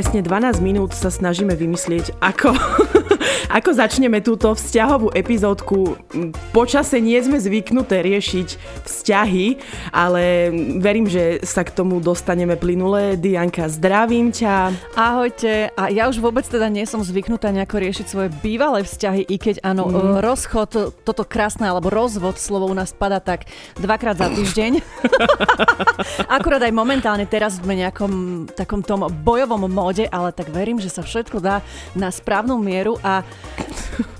presne 12 minút sa snažíme vymyslieť, ako, ako začneme túto vzťahovú epizódku. Počase nie sme zvyknuté riešiť vzťahy, ale verím, že sa k tomu dostaneme plynule. Dianka, zdravím ťa. Ahojte. A ja už vôbec teda nie som zvyknutá nejako riešiť svoje bývalé vzťahy, i keď áno, mm. rozchod, toto krásne, alebo rozvod, slovo u nás spada tak dvakrát za týždeň. Akurát aj momentálne teraz sme nejakom takom tom bojovom móde, ale tak verím, že sa všetko dá na správnu mieru a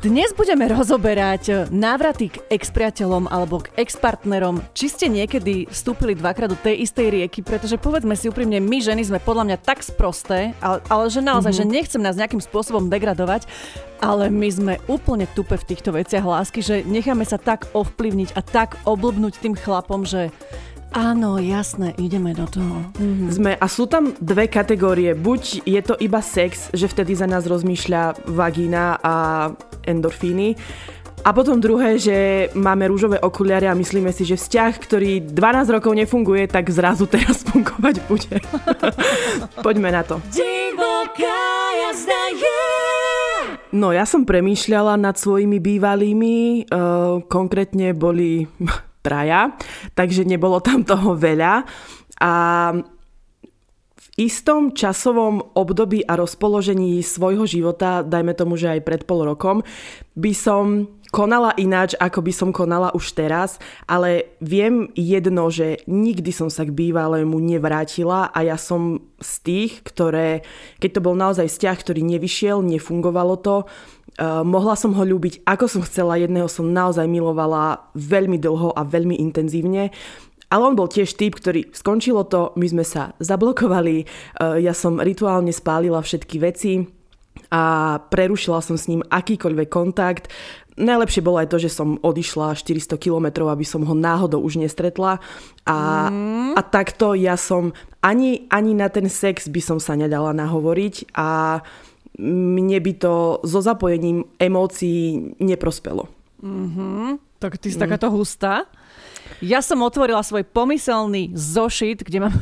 dnes budeme rozoberať návraty k expriateľom alebo k expartnerom. Či ste niekedy vstúpili dvakrát do tej istej rieky, pretože povedzme si úprimne, my ženy sme podľa mňa tak sprosté, ale, ale že naozaj, mm-hmm. že nechcem nás nejakým spôsobom degradovať, ale my sme úplne tupe v týchto veciach lásky, že necháme sa tak ovplyvniť a tak oblbnúť tým chlapom, že Áno, jasné, ideme do toho. Mm-hmm. Sme, a sú tam dve kategórie. Buď je to iba sex, že vtedy za nás rozmýšľa vagína a endorfíny, a potom druhé, že máme rúžové okuliare a myslíme si, že vzťah, ktorý 12 rokov nefunguje, tak zrazu teraz fungovať bude. Poďme na to. No ja som premýšľala nad svojimi bývalými, uh, konkrétne boli traja, takže nebolo tam toho veľa. A v istom časovom období a rozpoložení svojho života, dajme tomu, že aj pred pol rokom, by som konala ináč, ako by som konala už teraz, ale viem jedno, že nikdy som sa k bývalému nevrátila a ja som z tých, ktoré, keď to bol naozaj vzťah, ktorý nevyšiel, nefungovalo to, mohla som ho ľúbiť ako som chcela, jedného som naozaj milovala veľmi dlho a veľmi intenzívne. Ale on bol tiež typ, ktorý skončilo to, my sme sa zablokovali, uh, ja som rituálne spálila všetky veci a prerušila som s ním akýkoľvek kontakt. Najlepšie bolo aj to, že som odišla 400 kilometrov, aby som ho náhodou už nestretla. A, mm. a takto ja som ani, ani na ten sex by som sa nedala nahovoriť a mne by to so zapojením emócií neprospelo. Mm-hmm. Tak ty si mm. takáto hustá. Ja som otvorila svoj pomyselný zošit, kde mám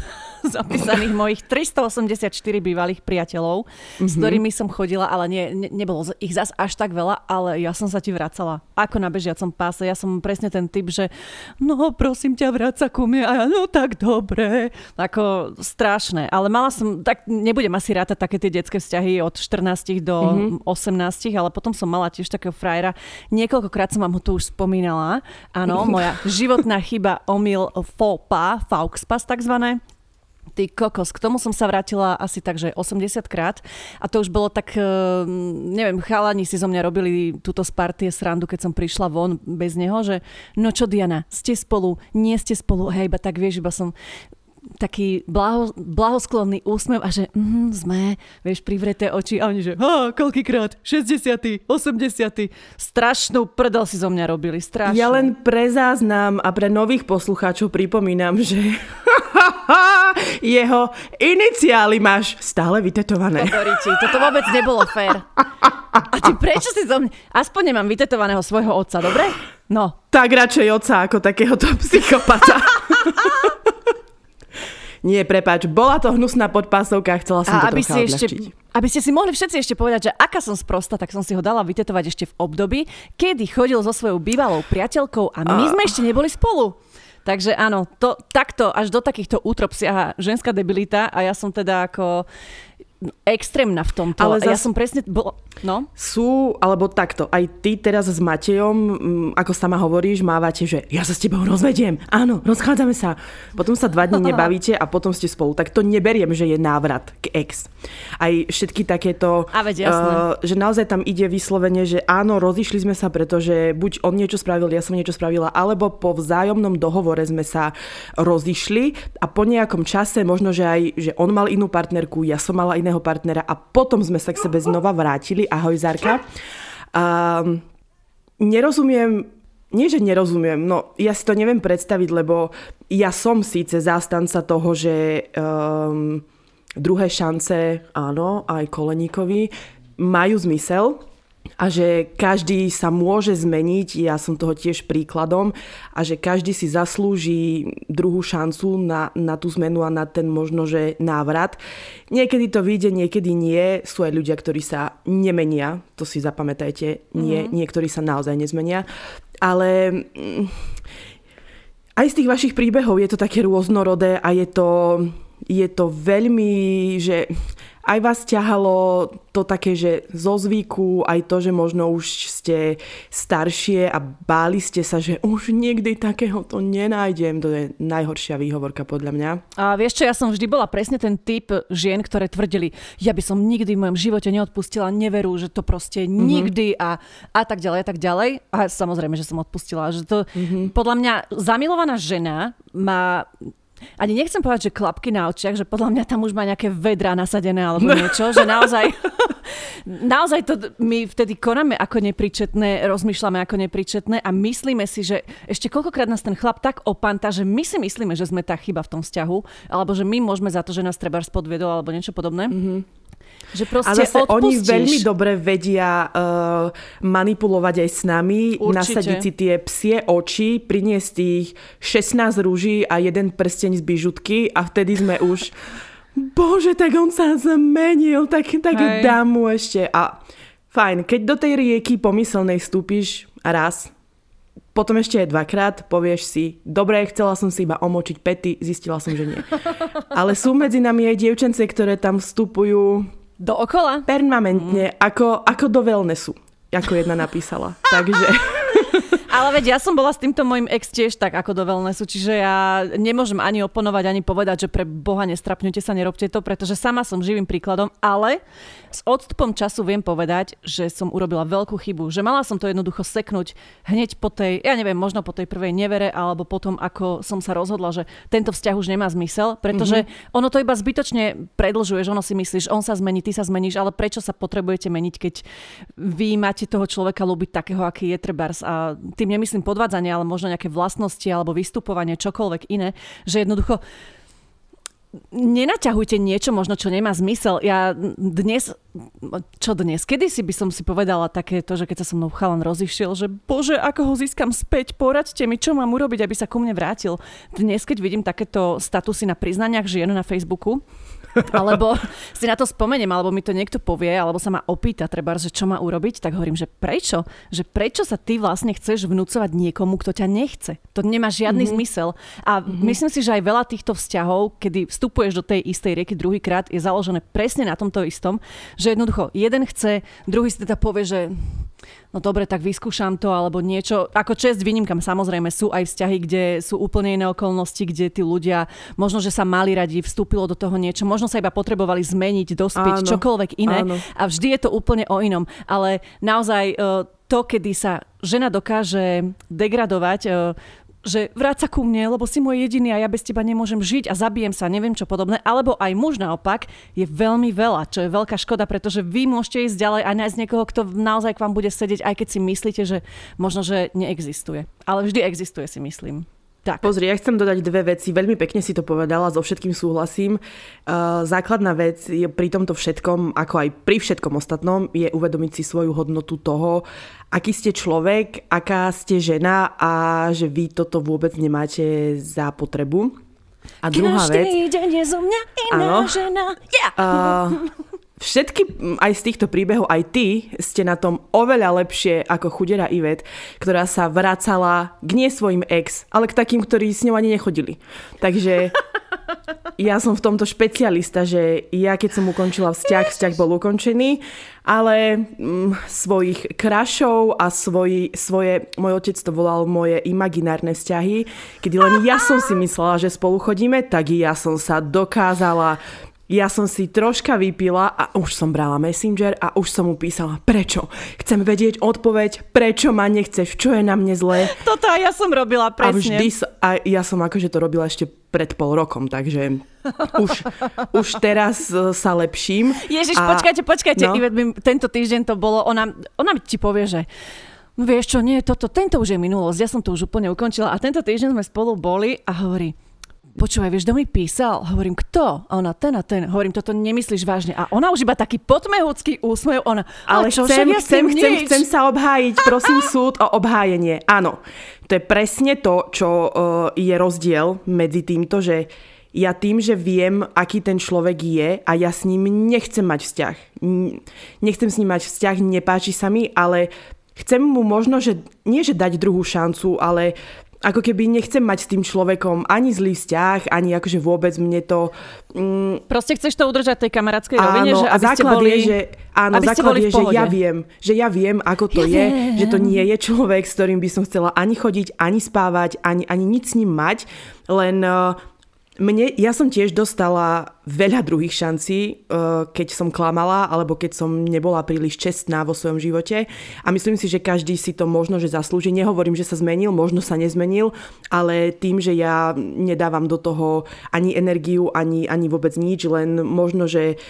zapísaných mojich 384 bývalých priateľov, mm-hmm. s mhm. ktorými som chodila, ale nie, ne, nebolo ich zas až tak veľa, ale ja som sa ti vracala. Ako na bežiacom páse. Ja som presne ten typ, že no prosím ťa, vráť sa ku mne. A ja, no tak dobre. Ako strašné. Ale mala som, tak nebudem asi rátať také tie detské vzťahy od 14 do mm-hmm. 18, ale potom som mala tiež takého frajera. Niekoľkokrát som vám ho tu už spomínala. Áno, moja životná chyba, omyl, faux pas, faux pas takzvané Ty kokos, k tomu som sa vrátila asi tak, že 80 krát a to už bolo tak, eh, neviem, chalani si zo mňa robili túto z partie srandu, keď som prišla von bez neho, že no čo Diana, ste spolu, nie ste spolu, hej, iba tak vieš, iba som taký blaho, blahosklonný úsmev a že mm, sme, vieš, privreté oči a oni, že ha, koľkýkrát, 60 80 strašnú prdel si zo mňa robili, strašnú. Ja len pre záznam a pre nových poslucháčov pripomínam, že jeho iniciály máš stále vytetované. Todoriči, toto vôbec nebolo fér. A ty prečo si zo mňa... Aspoň nemám vytetovaného svojho otca, dobre? No. Tak radšej otca ako takéhoto psychopata. Nie, prepač, bola to hnusná podpásovka, chcela som a to aby si ešte, Aby ste si mohli všetci ešte povedať, že aká som sprosta, tak som si ho dala vytetovať ešte v období, kedy chodil so svojou bývalou priateľkou a my a... sme ešte neboli spolu. Takže áno, to, takto až do takýchto útrop siaha ženská debilita a ja som teda ako extrémna v tomto. Ale zas... ja som presne... Bol... No? Sú, alebo takto, aj ty teraz s Matejom, mm, ako sama hovoríš, mávate, že ja sa s tebou rozvediem. Áno, rozchádzame sa. Potom sa dva dní nebavíte a potom ste spolu. Tak to neberiem, že je návrat k ex. Aj všetky takéto... A veď, uh, že naozaj tam ide vyslovene, že áno, rozišli sme sa, pretože buď on niečo spravil, ja som niečo spravila, alebo po vzájomnom dohovore sme sa rozišli a po nejakom čase, možno, že aj, že on mal inú partnerku, ja som mala iné iného partnera a potom sme sa k sebe znova vrátili. Ahoj Zarka. A nerozumiem nie, že nerozumiem, no ja si to neviem predstaviť, lebo ja som síce zástanca toho, že um, druhé šance, áno, aj Koleníkovi, majú zmysel, a že každý sa môže zmeniť, ja som toho tiež príkladom a že každý si zaslúži druhú šancu na, na tú zmenu a na ten možno, že návrat. Niekedy to vyjde, niekedy nie. Sú aj ľudia, ktorí sa nemenia, to si zapamätajte, nie, mm-hmm. niektorí sa naozaj nezmenia. Ale mm, aj z tých vašich príbehov je to také rôznorodé a je to, je to veľmi, že aj vás ťahalo to také, že zo zvyku, aj to, že možno už ste staršie a báli ste sa, že už nikdy takého to nenájdem. To je najhoršia výhovorka podľa mňa. A vieš čo, ja som vždy bola presne ten typ žien, ktoré tvrdili, ja by som nikdy v mojom živote neodpustila neveru, že to proste mm-hmm. nikdy a, a tak ďalej a tak ďalej. A samozrejme, že som odpustila. Že to, mm-hmm. podľa mňa zamilovaná žena má ani nechcem povedať, že klapky na očiach, že podľa mňa tam už má nejaké vedra nasadené alebo niečo, že naozaj, naozaj to my vtedy konáme ako nepríčetné, rozmýšľame ako nepríčetné a myslíme si, že ešte koľkokrát nás ten chlap tak opanta, že my si myslíme, že sme tá chyba v tom vzťahu, alebo že my môžeme za to, že nás treba spodviedol alebo niečo podobné. Mm-hmm. Že Ale zase oni veľmi dobre vedia uh, manipulovať aj s nami, Určite. nasadiť si tie psie oči, priniesť tých 16 rúží a jeden prsteň z bižutky a vtedy sme už Bože, tak on sa zmenil, tak, tak dám mu ešte. A fajn, keď do tej rieky pomyselnej vstúpiš raz, potom ešte aj dvakrát povieš si, dobre, chcela som si iba omočiť pety, zistila som, že nie. Ale sú medzi nami aj dievčence, ktoré tam vstupujú Dookola? Permanentne, mm. ako, ako do wellnessu, ako jedna napísala. Takže... Ale veď ja som bola s týmto môjim ex tiež tak ako do wellnessu, čiže ja nemôžem ani oponovať, ani povedať, že pre Boha nestrapňujte sa, nerobte to, pretože sama som živým príkladom, ale s odstupom času viem povedať, že som urobila veľkú chybu, že mala som to jednoducho seknúť hneď po tej, ja neviem, možno po tej prvej nevere, alebo potom, ako som sa rozhodla, že tento vzťah už nemá zmysel, pretože mm-hmm. ono to iba zbytočne predlžuje, že ono si myslíš, on sa zmení, ty sa zmeníš, ale prečo sa potrebujete meniť, keď vy máte toho človeka ľúbiť takého, aký je trebárs a tým nemyslím podvádzanie, ale možno nejaké vlastnosti alebo vystupovanie, čokoľvek iné, že jednoducho nenaťahujte niečo možno, čo nemá zmysel. Ja dnes, čo dnes, kedy si by som si povedala také to, že keď sa so mnou chalan rozišiel, že bože, ako ho získam späť, poradte mi, čo mám urobiť, aby sa ku mne vrátil. Dnes, keď vidím takéto statusy na priznaniach žien na Facebooku, alebo si na to spomeniem, alebo mi to niekto povie, alebo sa ma opýta, treba, že čo má urobiť, tak hovorím, že prečo? Že prečo sa ty vlastne chceš vnúcovať niekomu, kto ťa nechce? To nemá žiadny mm-hmm. zmysel. A mm-hmm. myslím si, že aj veľa týchto vzťahov, kedy vstupuješ do tej istej rieky druhýkrát, je založené presne na tomto istom, že jednoducho jeden chce, druhý si teda povie, že no dobre, tak vyskúšam to, alebo niečo. Ako čest výnimkam, samozrejme, sú aj vzťahy, kde sú úplne iné okolnosti, kde tí ľudia, možno, že sa mali radi, vstúpilo do toho niečo, možno sa iba potrebovali zmeniť, dospieť, áno, čokoľvek iné. Áno. A vždy je to úplne o inom. Ale naozaj e, to, kedy sa žena dokáže degradovať, e, že vráť sa ku mne, lebo si môj jediný a ja bez teba nemôžem žiť a zabijem sa, neviem čo podobné. Alebo aj muž naopak je veľmi veľa, čo je veľká škoda, pretože vy môžete ísť ďalej a nájsť niekoho, kto naozaj k vám bude sedieť, aj keď si myslíte, že možno, že neexistuje. Ale vždy existuje, si myslím. Tak. Pozri, ja chcem dodať dve veci. Veľmi pekne si to povedala, so všetkým súhlasím. Uh, základná vec je pri tomto všetkom, ako aj pri všetkom ostatnom, je uvedomiť si svoju hodnotu toho, aký ste človek, aká ste žena a že vy toto vôbec nemáte za potrebu. A druhá Každý vec... deň je zo mňa iná áno, žena. Yeah. Uh, Všetky aj z týchto príbehov, aj ty ste na tom oveľa lepšie ako chudera Ivet, ktorá sa vracala k nie svojim ex, ale k takým, ktorí s ňou ani nechodili. Takže ja som v tomto špecialista, že ja keď som ukončila vzťah, vzťah bol ukončený, ale mm, svojich krašov a svoj, svoje, môj otec to volal moje imaginárne vzťahy, kedy len ja som si myslela, že spolu chodíme, tak ja som sa dokázala ja som si troška vypila a už som brala Messenger a už som mu písala, prečo? Chcem vedieť odpoveď, prečo ma nechceš, čo je na mne zlé. Toto aj ja som robila presne. A, vždy, a ja som akože to robila ešte pred pol rokom, takže už, už teraz e, sa lepším. Ježiš, a... počkajte, počkajte, no? Ivet, tento týždeň to bolo, ona, ona ti povie, že no vieš čo, nie, toto, tento už je minulosť, ja som to už úplne ukončila a tento týždeň sme spolu boli a hovorí, počúvaj, vieš, kto mi písal? Hovorím, kto? A ona, ten a ten. Hovorím, toto nemyslíš vážne. A ona už iba taký potmehúcky úsmev. Ona, ale čo, chcem, ja chcem, chcem, chcem sa obhájiť. Prosím súd o obhájenie. Áno, to je presne to, čo uh, je rozdiel medzi týmto, že ja tým, že viem, aký ten človek je a ja s ním nechcem mať vzťah. Nechcem s ním mať vzťah, nepáči sa mi, ale chcem mu možno, že nie že dať druhú šancu, ale ako keby nechcem mať s tým človekom ani zlý vzťah, ani akože vôbec mne to... Mm, Proste chceš to udržať tej kamarátskej rovine, že aby základ ste boli... je, že, áno, základ je, že ja viem, že ja viem, ako to ja je, viem. že to nie je človek, s ktorým by som chcela ani chodiť, ani spávať, ani, ani nič s ním mať, len uh, mne, ja som tiež dostala veľa druhých šancí, eh, keď som klamala, alebo keď som nebola príliš čestná vo svojom živote. A myslím si, že každý si to možno, že zaslúži. Nehovorím, že sa zmenil, možno sa nezmenil, ale tým, že ja nedávam do toho ani energiu, ani, ani vôbec nič, len možno, že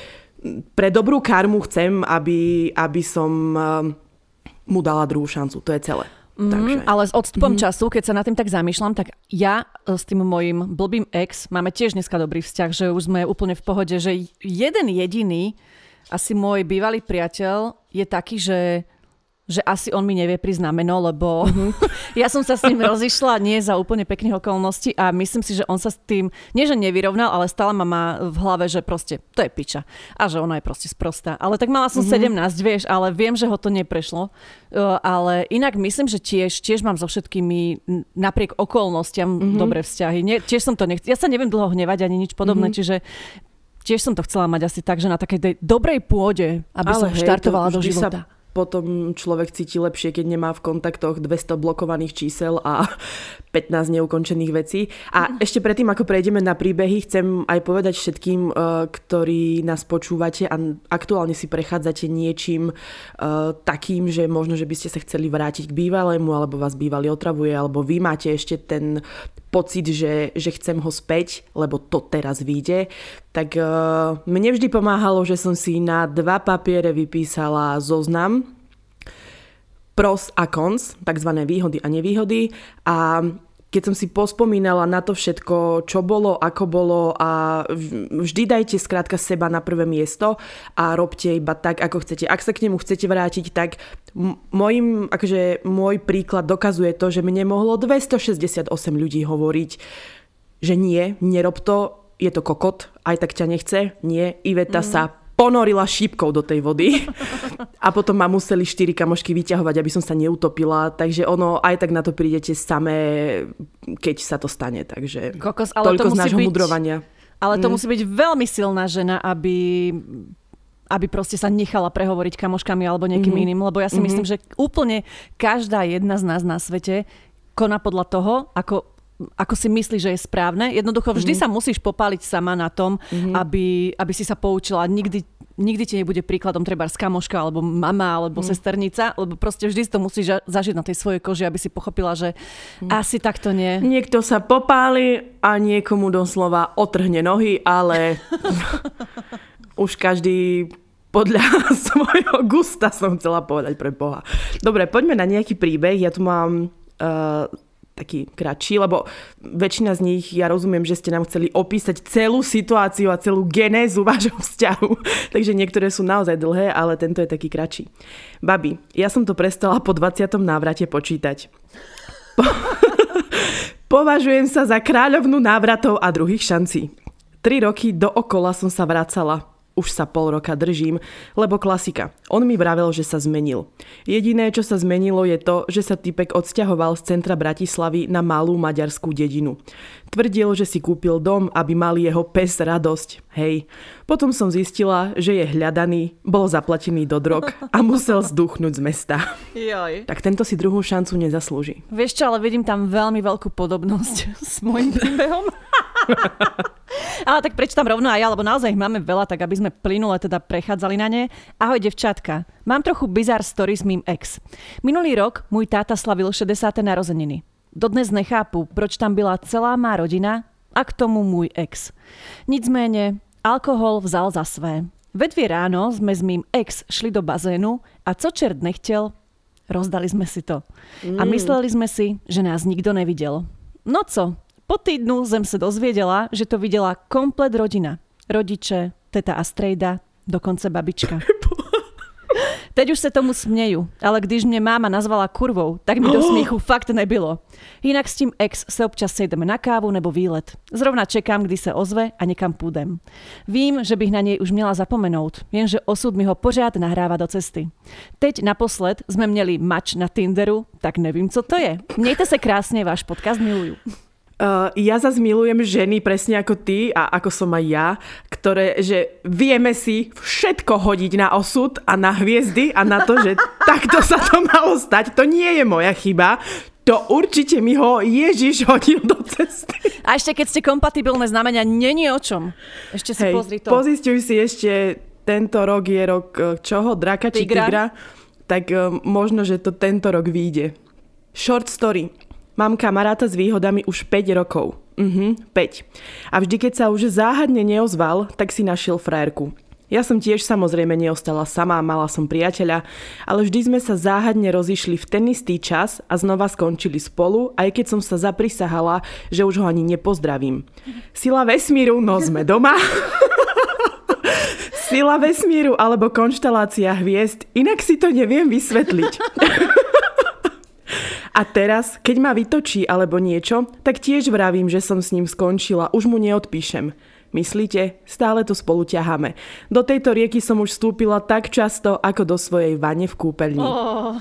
pre dobrú karmu chcem, aby, aby som eh, mu dala druhú šancu. To je celé. Mm, Takže. Ale s odstupom mm. času, keď sa na tým tak zamýšľam, tak ja e, s tým môjim blbým ex máme tiež dneska dobrý vzťah, že už sme úplne v pohode, že jeden jediný, asi môj bývalý priateľ je taký, že že asi on mi nevie prísť na meno, lebo uh-huh. ja som sa s ním rozišla nie za úplne pekných okolností a myslím si, že on sa s tým, nie že nevyrovnal, ale stále ma má v hlave, že proste to je piča a že ona je proste sprostá. Ale tak mala som uh-huh. Mhm. 17, vieš, ale viem, že ho to neprešlo. Uh, ale inak myslím, že tiež, tiež mám so všetkými napriek okolnostiam uh-huh. dobré vzťahy. Nie, tiež som to nechcela. Ja sa neviem dlho hnevať ani nič podobné, uh-huh. čiže tiež som to chcela mať asi tak, že na takej dobrej pôde, aby ale som hej, štartovala do života. Sa potom človek cíti lepšie, keď nemá v kontaktoch 200 blokovaných čísel a 15 neukončených vecí. A ešte predtým, ako prejdeme na príbehy, chcem aj povedať všetkým, eh, ktorí nás počúvate a aktuálne si prechádzate niečím eh, takým, že možno, že by ste sa chceli vrátiť k bývalému, alebo vás bývalý otravuje, alebo vy máte ešte ten pocit, že, že chcem ho späť, lebo to teraz vyjde, tak uh, mne vždy pomáhalo, že som si na dva papiere vypísala zoznam pros a cons, takzvané výhody a nevýhody a keď som si pospomínala na to všetko, čo bolo, ako bolo a vždy dajte skrátka seba na prvé miesto a robte iba tak, ako chcete. Ak sa k nemu chcete vrátiť, tak môjim, akože môj príklad dokazuje to, že mne mohlo 268 ľudí hovoriť, že nie, nerob to, je to kokot, aj tak ťa nechce, nie, Iveta mm. sa ponorila šípkou do tej vody a potom ma museli štyri kamošky vyťahovať, aby som sa neutopila, takže ono aj tak na to prídete samé, keď sa to stane, takže Kokos, ale toľko to z nášho byť, mudrovania. Ale to mm. musí byť veľmi silná žena, aby aby proste sa nechala prehovoriť kamoškami alebo niekým mm-hmm. iným, lebo ja si mm-hmm. myslím, že úplne každá jedna z nás na svete koná podľa toho, ako ako si myslíš, že je správne. Jednoducho vždy mm-hmm. sa musíš popáliť sama na tom, mm-hmm. aby, aby si sa poučila. Nikdy, nikdy ti nebude príkladom treba skamoška, alebo mama, alebo mm. sesternica, lebo proste vždy si to musíš zažiť na tej svojej koži, aby si pochopila, že mm. asi takto nie. Niekto sa popáli a niekomu doslova otrhne nohy, ale už každý podľa svojho gusta som chcela povedať pre Boha. Dobre, poďme na nejaký príbeh. Ja tu mám uh, taký kratší, lebo väčšina z nich, ja rozumiem, že ste nám chceli opísať celú situáciu a celú genézu vášho vzťahu, takže niektoré sú naozaj dlhé, ale tento je taký kratší. Babi, ja som to prestala po 20. návrate počítať. Po... Považujem sa za kráľovnú návratov a druhých šancí. Tri roky dookola som sa vracala už sa pol roka držím, lebo klasika. On mi vravel, že sa zmenil. Jediné, čo sa zmenilo je to, že sa typek odsťahoval z centra Bratislavy na malú maďarskú dedinu. Tvrdil, že si kúpil dom, aby mal jeho pes radosť. Hej. Potom som zistila, že je hľadaný, bol zaplatený do drog a musel zduchnúť z mesta. Joj. Tak tento si druhú šancu nezaslúži. Vieš čo, ale vidím tam veľmi veľkú podobnosť s môjim príbehom. Ale tak prečítam rovno aj ja, lebo naozaj ich máme veľa, tak aby sme plynule teda prechádzali na ne. Ahoj, devčatka. Mám trochu bizar story s mým ex. Minulý rok môj táta slavil 60. narodeniny. Dodnes nechápu, proč tam byla celá má rodina a k tomu môj ex. Nicméně, alkohol vzal za své. Ve dvě ráno sme s mým ex šli do bazénu a co čert nechtěl, rozdali sme si to. Mm. A mysleli sme si, že nás nikto nevidel. No co, Po týdnu som sa dozviedela, že to videla komplet rodina. Rodiče, teta Astrejda, dokonce babička. Teď už sa tomu smejú, ale když mne máma nazvala kurvou, tak mi do smiechu fakt nebylo. Inak s tím ex sa občas sejdeme na kávu nebo výlet. Zrovna čekám, kdy sa ozve a nekam půjdem. Vím, že bych na nej už měla zapomenout, jenže osud mi ho pořád nahráva do cesty. Teď naposled sme měli mač na Tinderu, tak nevím, co to je. Mějte se krásne, váš podcast milujú. Uh, ja zase milujem ženy presne ako ty a ako som aj ja, ktoré, že vieme si všetko hodiť na osud a na hviezdy a na to, že takto sa to malo stať. To nie je moja chyba. To určite mi ho Ježiš hodil do cesty. A ešte keď ste kompatibilné znamenia, není o čom. Ešte si Hej, pozri to. Pozistuj si ešte, tento rok je rok eh, čoho? Draka či Tigra. tigra? Tak eh, možno, že to tento rok vyjde. Short story. Mám kamaráta s výhodami už 5 rokov. Mhm, 5. A vždy, keď sa už záhadne neozval, tak si našiel frajerku. Ja som tiež samozrejme neostala sama, mala som priateľa, ale vždy sme sa záhadne rozišli v ten istý čas a znova skončili spolu, aj keď som sa zaprisahala, že už ho ani nepozdravím. Sila vesmíru, no sme doma. Sila vesmíru alebo konštelácia hviezd, inak si to neviem vysvetliť. A teraz, keď ma vytočí alebo niečo, tak tiež vravím, že som s ním skončila, už mu neodpíšem. Myslíte? Stále to spolu ťaháme. Do tejto rieky som už vstúpila tak často, ako do svojej vane v kúpeľni. Oh.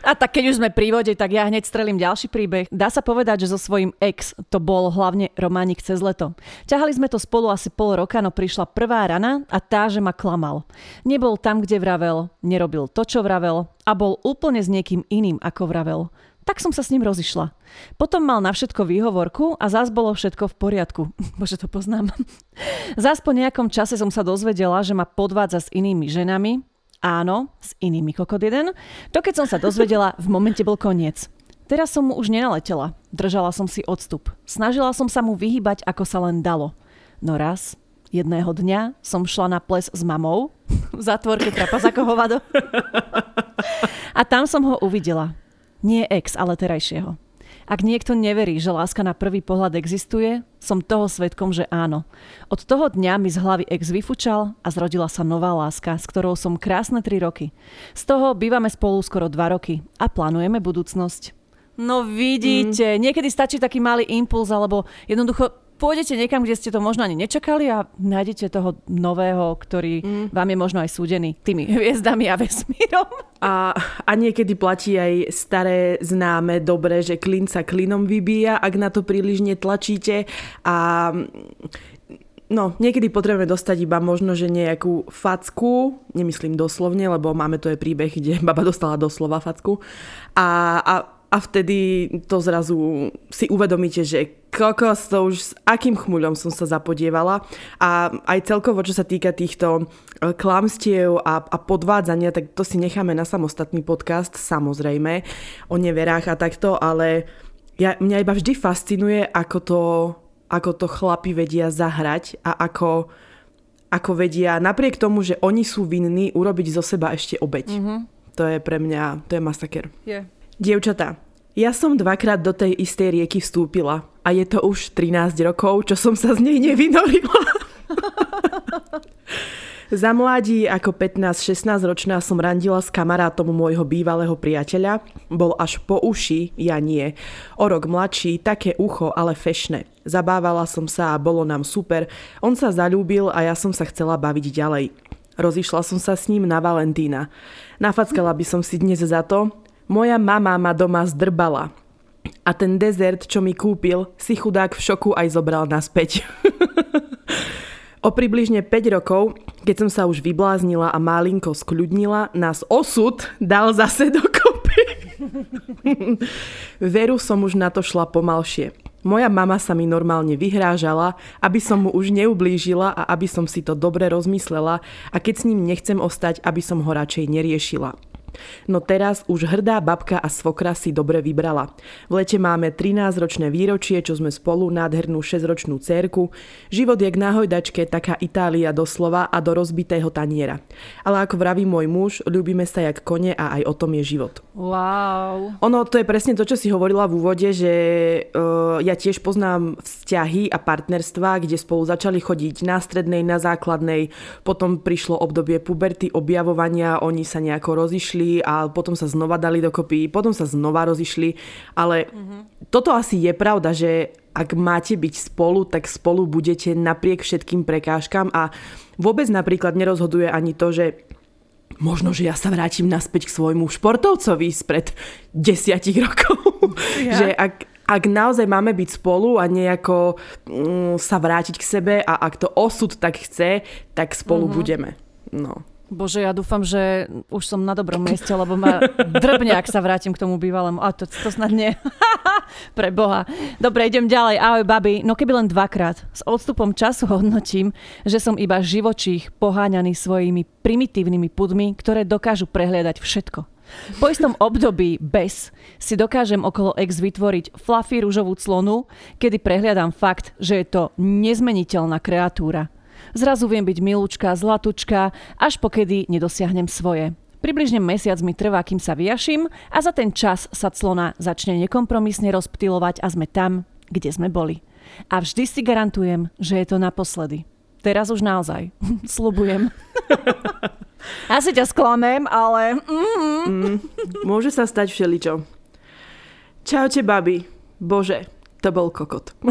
A tak keď už sme pri vode, tak ja hneď strelím ďalší príbeh. Dá sa povedať, že so svojím ex to bol hlavne románik cez leto. Ťahali sme to spolu asi pol roka, no prišla prvá rana a tá, že ma klamal. Nebol tam, kde vravel, nerobil to, čo vravel a bol úplne s niekým iným, ako vravel. Tak som sa s ním rozišla. Potom mal na všetko výhovorku a zás bolo všetko v poriadku. Bože, to poznám. Zás po nejakom čase som sa dozvedela, že ma podvádza s inými ženami, Áno, s inými kokot jeden. To keď som sa dozvedela, v momente bol koniec. Teraz som mu už nenaletela. Držala som si odstup. Snažila som sa mu vyhybať, ako sa len dalo. No raz, jedného dňa, som šla na ples s mamou. V zátvorke trapas ako hovado. A tam som ho uvidela. Nie ex, ale terajšieho. Ak niekto neverí, že láska na prvý pohľad existuje, som toho svetkom, že áno. Od toho dňa mi z hlavy ex vyfučal a zrodila sa nová láska, s ktorou som krásne 3 roky. Z toho bývame spolu skoro 2 roky a plánujeme budúcnosť. No vidíte, mm. niekedy stačí taký malý impuls, alebo jednoducho pôjdete niekam, kde ste to možno ani nečakali a nájdete toho nového, ktorý mm. vám je možno aj súdený tými hviezdami a vesmírom. A, a niekedy platí aj staré známe dobre, že klin sa klinom vybíja, ak na to príliš netlačíte a No, niekedy potrebujeme dostať iba možno, že nejakú facku, nemyslím doslovne, lebo máme tu aj príbeh, kde baba dostala doslova facku. A, a, a vtedy to zrazu si uvedomíte, že kokos, to už s akým chmuľom som sa zapodievala. A aj celkovo, čo sa týka týchto e, klamstiev a, a podvádzania, tak to si necháme na samostatný podcast, samozrejme, o neverách a takto, ale ja, mňa iba vždy fascinuje, ako to, ako to chlapi vedia zahrať a ako, ako vedia, napriek tomu, že oni sú vinní, urobiť zo seba ešte obeď. Mm-hmm. To je pre mňa, to je masaker. Yeah. Dievčatá, ja som dvakrát do tej istej rieky vstúpila a je to už 13 rokov, čo som sa z nej nevynorila. Za mladí ako 15-16 ročná som randila s kamarátom môjho bývalého priateľa. Bol až po uši, ja nie. O rok mladší, také ucho, ale fešné. Zabávala som sa a bolo nám super. On sa zalúbil a ja som sa chcela baviť ďalej. Rozišla som sa s ním na Valentína. Nafackala by som si dnes za to. Moja mama ma doma zdrbala. A ten dezert, čo mi kúpil, si chudák v šoku aj zobral naspäť. O približne 5 rokov, keď som sa už vybláznila a málinko skľudnila, nás osud dal zase dokopy. Veru som už na to šla pomalšie. Moja mama sa mi normálne vyhrážala, aby som mu už neublížila a aby som si to dobre rozmyslela a keď s ním nechcem ostať, aby som ho radšej neriešila. No teraz už hrdá babka a svokra si dobre vybrala. V lete máme 13-ročné výročie, čo sme spolu, nádhernú 6-ročnú cérku. Život je k náhojdačke, taká Itália doslova a do rozbitého taniera. Ale ako vraví môj muž, ľúbime sa jak kone a aj o tom je život. Wow. Ono, to je presne to, čo si hovorila v úvode, že uh, ja tiež poznám vzťahy a partnerstva, kde spolu začali chodiť na strednej, na základnej, potom prišlo obdobie puberty, objavovania, oni sa nejako rozišli a potom sa znova dali dokopy, potom sa znova rozišli, ale mm-hmm. toto asi je pravda, že ak máte byť spolu, tak spolu budete napriek všetkým prekážkam a vôbec napríklad nerozhoduje ani to, že možno, že ja sa vrátim naspäť k svojmu športovcovi spred desiatich rokov. Ja. že ak, ak naozaj máme byť spolu a nejako mm, sa vrátiť k sebe a ak to osud tak chce, tak spolu mm-hmm. budeme. No. Bože, ja dúfam, že už som na dobrom mieste, lebo ma drbne, ak sa vrátim k tomu bývalému. A to, to snad nie. Pre Boha. Dobre, idem ďalej. Ahoj, babi. No keby len dvakrát. S odstupom času hodnotím, že som iba živočích poháňaný svojimi primitívnymi pudmi, ktoré dokážu prehliadať všetko. Po istom období bez si dokážem okolo ex vytvoriť fluffy rúžovú clonu, kedy prehliadam fakt, že je to nezmeniteľná kreatúra Zrazu viem byť milúčka, zlatučka, až pokedy nedosiahnem svoje. Približne mesiac mi trvá, kým sa vyjaším a za ten čas sa clona začne nekompromisne rozptilovať a sme tam, kde sme boli. A vždy si garantujem, že je to naposledy. Teraz už naozaj. Slubujem. Asi ťa sklamem, ale... Mm. Mm, môže sa stať všeličo. Čaute, babi. Bože, to bol kokot.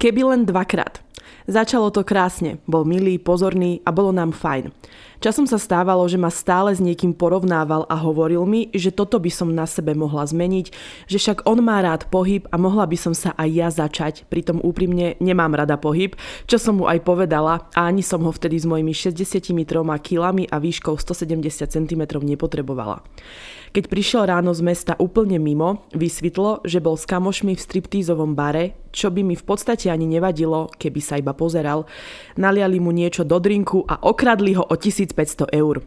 Keby len dvakrát. Začalo to krásne, bol milý, pozorný a bolo nám fajn. Časom sa stávalo, že ma stále s niekým porovnával a hovoril mi, že toto by som na sebe mohla zmeniť, že však on má rád pohyb a mohla by som sa aj ja začať, pritom úprimne nemám rada pohyb, čo som mu aj povedala a ani som ho vtedy s mojimi 63 kilami a výškou 170 cm nepotrebovala. Keď prišiel ráno z mesta úplne mimo, vysvetlo, že bol s kamošmi v striptízovom bare, čo by mi v podstate ani nevadilo, keby sa iba pozeral. Naliali mu niečo do drinku a okradli ho o 1500 eur.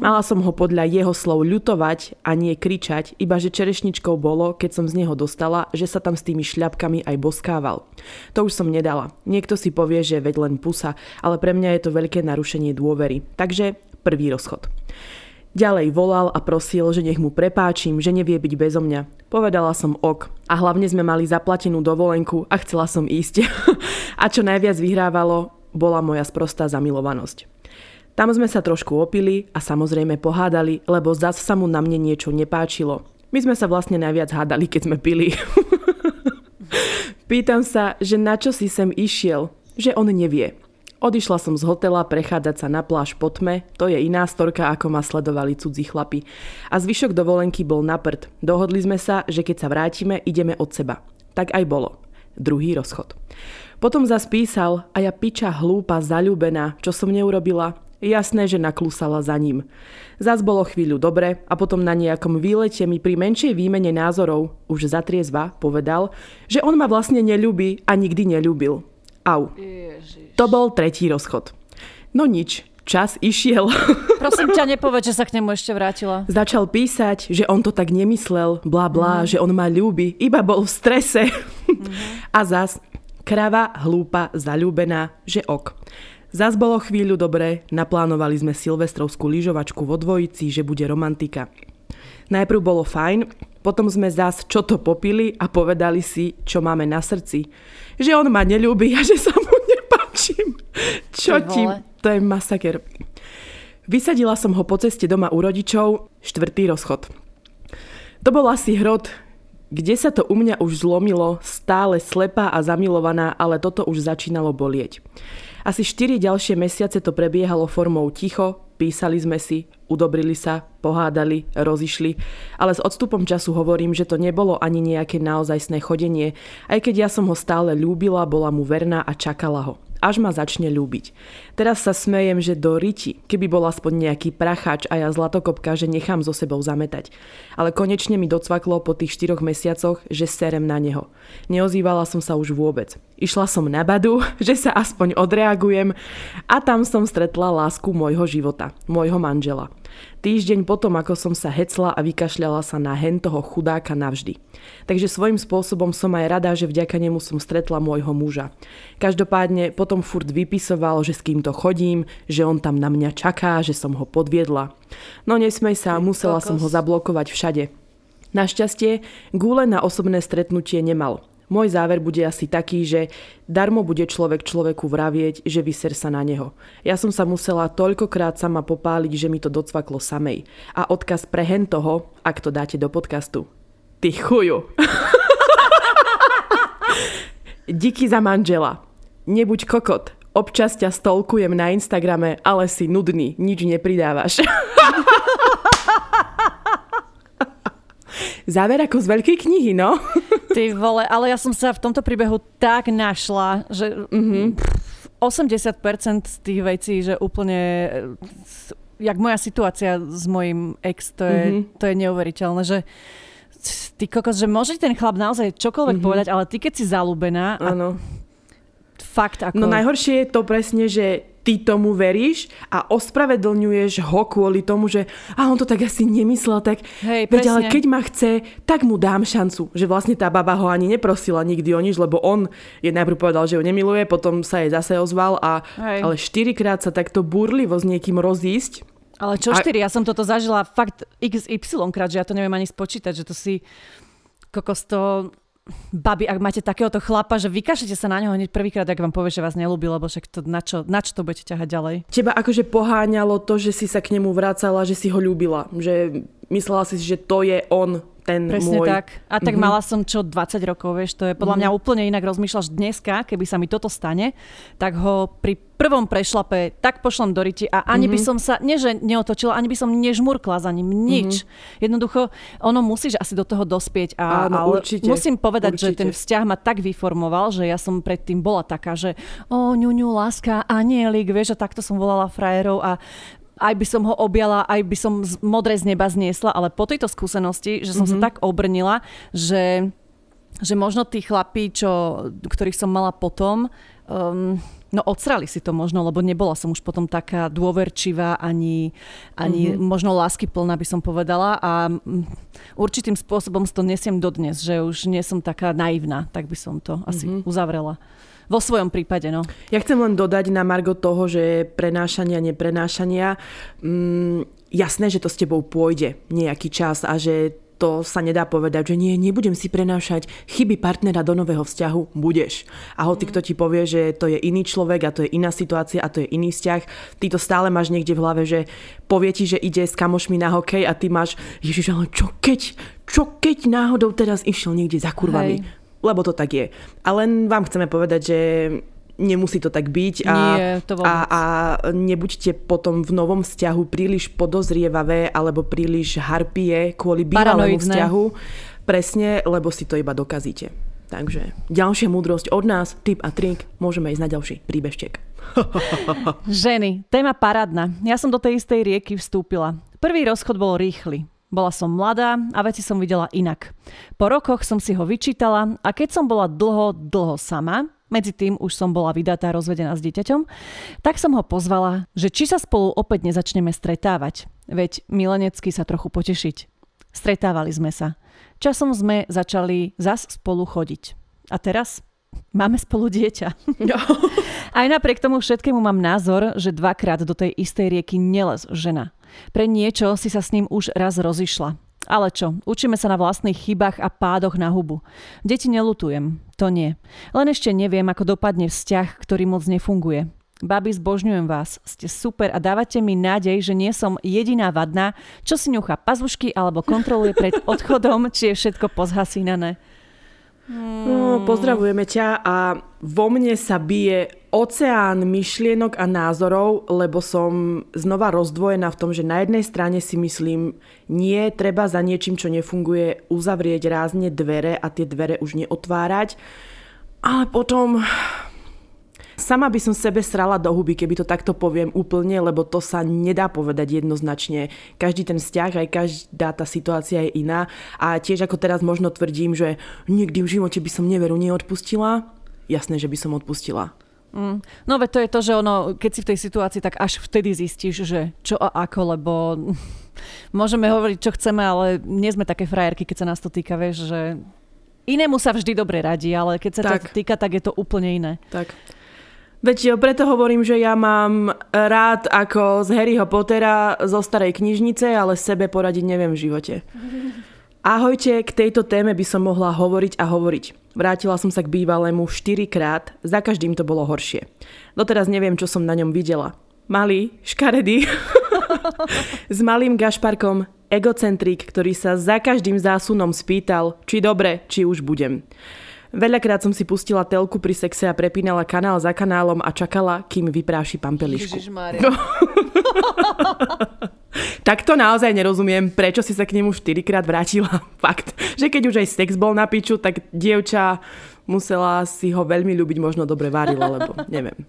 Mala som ho podľa jeho slov ľutovať a nie kričať, iba že čerešničkou bolo, keď som z neho dostala, že sa tam s tými šľapkami aj boskával. To už som nedala. Niekto si povie, že veď len pusa, ale pre mňa je to veľké narušenie dôvery. Takže prvý rozchod. Ďalej volal a prosil, že nech mu prepáčim, že nevie byť bezo mňa. Povedala som ok a hlavne sme mali zaplatenú dovolenku a chcela som ísť. a čo najviac vyhrávalo, bola moja sprostá zamilovanosť. Tam sme sa trošku opili a samozrejme pohádali, lebo zas sa mu na mne niečo nepáčilo. My sme sa vlastne najviac hádali, keď sme pili. Pýtam sa, že na čo si sem išiel, že on nevie. Odišla som z hotela prechádzať sa na pláž po tme, to je iná storka, ako ma sledovali cudzí chlapi. A zvyšok dovolenky bol na prd. Dohodli sme sa, že keď sa vrátime, ideme od seba. Tak aj bolo. Druhý rozchod. Potom zas písal a ja piča hlúpa, zalúbená, čo som neurobila. Jasné, že naklúsala za ním. Zas bolo chvíľu dobre a potom na nejakom výlete mi pri menšej výmene názorov, už zatriezva, povedal, že on ma vlastne neľubí a nikdy neľúbil. Au. Ježiš. To bol tretí rozchod. No nič, čas išiel. Prosím ťa, nepoveď, že sa k nemu ešte vrátila. Začal písať, že on to tak nemyslel, bla bla, mm. že on ma ľúbi, iba bol v strese. Mm. A zas, krava, hlúpa, zalúbená, že ok. Zas bolo chvíľu dobre, naplánovali sme silvestrovskú lyžovačku vo dvojici, že bude romantika. Najprv bolo fajn, potom sme zas čo to popili a povedali si, čo máme na srdci. Že on ma neľúbi a že sa mu nepáčim. Čo ti? To je masaker. Vysadila som ho po ceste doma u rodičov, štvrtý rozchod. To bol asi hrod, kde sa to u mňa už zlomilo, stále slepá a zamilovaná, ale toto už začínalo bolieť. Asi 4 ďalšie mesiace to prebiehalo formou ticho, písali sme si, udobrili sa, pohádali, rozišli, ale s odstupom času hovorím, že to nebolo ani nejaké naozajstné chodenie, aj keď ja som ho stále ľúbila, bola mu verná a čakala ho až ma začne ľúbiť. Teraz sa smejem, že do riti, keby bol aspoň nejaký prachač a ja zlatokopka, že nechám so sebou zametať. Ale konečne mi docvaklo po tých štyroch mesiacoch, že serem na neho. Neozývala som sa už vôbec. Išla som na badu, že sa aspoň odreagujem a tam som stretla lásku môjho života, môjho manžela. Týždeň potom, ako som sa hecla a vykašľala sa na hen toho chudáka navždy. Takže svojím spôsobom som aj rada, že vďaka nemu som stretla môjho muža. Každopádne potom furt vypisoval, že s kým to chodím, že on tam na mňa čaká, že som ho podviedla. No nesmej sa, musela som ho zablokovať všade. Našťastie, gúle na osobné stretnutie nemal. Môj záver bude asi taký, že darmo bude človek človeku vravieť, že vyser sa na neho. Ja som sa musela toľkokrát sama popáliť, že mi to docvaklo samej. A odkaz pre hen toho, ak to dáte do podcastu. Ty chuju. Díky za manžela. Nebuď kokot. Občas ťa stolkujem na Instagrame, ale si nudný, nič nepridávaš. Záver ako z veľkej knihy, no. Ty vole, ale ja som sa v tomto príbehu tak našla, že mm-hmm. 80% z tých vecí, že úplne jak moja situácia s mojim ex, to je, mm-hmm. to je neuveriteľné, že ty kokos, že môže ten chlap naozaj čokoľvek mm-hmm. povedať, ale ty keď si zalúbená Áno. fakt ako... No najhoršie je to presne, že ty tomu veríš a ospravedlňuješ ho kvôli tomu, že a on to tak asi nemyslel, tak Hej, veď, ale keď ma chce, tak mu dám šancu. Že vlastne tá baba ho ani neprosila nikdy o nič, lebo on je najprv povedal, že ho nemiluje, potom sa jej zase ozval a Hej. ale štyrikrát sa takto burlivo s niekým rozísť. Ale čo A- štyri? Ja som toto zažila fakt XY krát, že ja to neviem ani spočítať, že to si kokos to babi, ak máte takéhoto chlapa, že vykašlete sa na neho hneď prvýkrát, ak vám povie, že vás nelúbi, lebo však to, na, čo, na čo to budete ťahať ďalej? Teba akože poháňalo to, že si sa k nemu vracala, že si ho ľúbila. Že myslela si, že to je on, ten Presne môj. tak. A tak mm-hmm. mala som čo 20 rokov, vieš, to je podľa mňa úplne inak rozmýšľaš dneska, keby sa mi toto stane, tak ho pri prvom prešlape tak pošlem do riti a ani mm-hmm. by som sa, nie že neotočila, ani by som nežmurkla za ním, nič. Mm-hmm. Jednoducho, ono musíš asi do toho dospieť a Áno, ale určite, musím povedať, že určite. ten vzťah ma tak vyformoval, že ja som predtým bola taká, že o, ňuňu, láska, anielik, vieš, a takto som volala frajerov a aj by som ho objala, aj by som z- modré z neba zniesla, ale po tejto skúsenosti, že som mm-hmm. sa tak obrnila, že, že možno tí chlapí, čo, ktorých som mala potom, um, no odsrali si to možno, lebo nebola som už potom taká dôverčivá, ani, ani mm-hmm. možno láskyplná by som povedala a určitým spôsobom to nesiem dodnes, že už nie som taká naivná, tak by som to asi mm-hmm. uzavrela. Vo svojom prípade, no. Ja chcem len dodať na Margo toho, že prenášania, neprenášania, mm, jasné, že to s tebou pôjde nejaký čas a že to sa nedá povedať, že nie, nebudem si prenášať chyby partnera do nového vzťahu, budeš. A hoci kto ti povie, že to je iný človek a to je iná situácia a to je iný vzťah, ty to stále máš niekde v hlave, že povie ti, že ide s kamošmi na hokej a ty máš, ježiš, ale čo keď, čo keď náhodou teraz išiel niekde za kurvami. Hej. Lebo to tak je. A len vám chceme povedať, že nemusí to tak byť a, Nie, to a, a nebuďte potom v novom vzťahu príliš podozrievavé alebo príliš harpie kvôli bývalému Paranoidné. vzťahu. Presne, lebo si to iba dokazíte. Takže ďalšia múdrosť od nás, tip a trik, môžeme ísť na ďalší príbežtek. Ženy, téma parádna. Ja som do tej istej rieky vstúpila. Prvý rozchod bol rýchly. Bola som mladá a veci som videla inak. Po rokoch som si ho vyčítala a keď som bola dlho, dlho sama, medzi tým už som bola vydatá rozvedená s dieťaťom, tak som ho pozvala, že či sa spolu opäť nezačneme stretávať. Veď milenecky sa trochu potešiť. Stretávali sme sa. Časom sme začali zas spolu chodiť. A teraz máme spolu dieťa. Aj napriek tomu všetkému mám názor, že dvakrát do tej istej rieky nelez žena. Pre niečo si sa s ním už raz rozišla. Ale čo, učíme sa na vlastných chybách a pádoch na hubu. Deti nelutujem, to nie. Len ešte neviem, ako dopadne vzťah, ktorý moc nefunguje. Babi, zbožňujem vás, ste super a dávate mi nádej, že nie som jediná vadná, čo si ňucha pazušky alebo kontroluje pred odchodom, či je všetko pozhasínané. No, pozdravujeme ťa a vo mne sa bije oceán myšlienok a názorov, lebo som znova rozdvojená v tom, že na jednej strane si myslím, nie treba za niečím, čo nefunguje, uzavrieť rázne dvere a tie dvere už neotvárať. Ale potom sama by som sebe srala do huby, keby to takto poviem úplne, lebo to sa nedá povedať jednoznačne. Každý ten vzťah, aj každá tá situácia je iná. A tiež ako teraz možno tvrdím, že nikdy v živote by som neveru neodpustila. Jasné, že by som odpustila. Mm. No veď to je to, že ono, keď si v tej situácii, tak až vtedy zistíš, že čo a ako, lebo môžeme hovoriť, čo chceme, ale nie sme také frajerky, keď sa nás to týka, vieš, že inému sa vždy dobre radí, ale keď sa tak. to týka, tak je to úplne iné. Tak. Veď preto hovorím, že ja mám rád ako z Harryho Pottera zo starej knižnice, ale sebe poradiť neviem v živote. Ahojte, k tejto téme by som mohla hovoriť a hovoriť. Vrátila som sa k bývalému 4 krát, za každým to bolo horšie. Doteraz neviem, čo som na ňom videla. Malý, škaredý, s malým gašparkom, egocentrik, ktorý sa za každým zásunom spýtal, či dobre, či už budem. Veľakrát som si pustila telku pri sexe a prepínala kanál za kanálom a čakala, kým vypráši pampelišku. tak to naozaj nerozumiem, prečo si sa k nemu 4 krát vrátila. Fakt, že keď už aj sex bol na piču, tak dievča musela si ho veľmi ľúbiť, možno dobre varila, lebo neviem.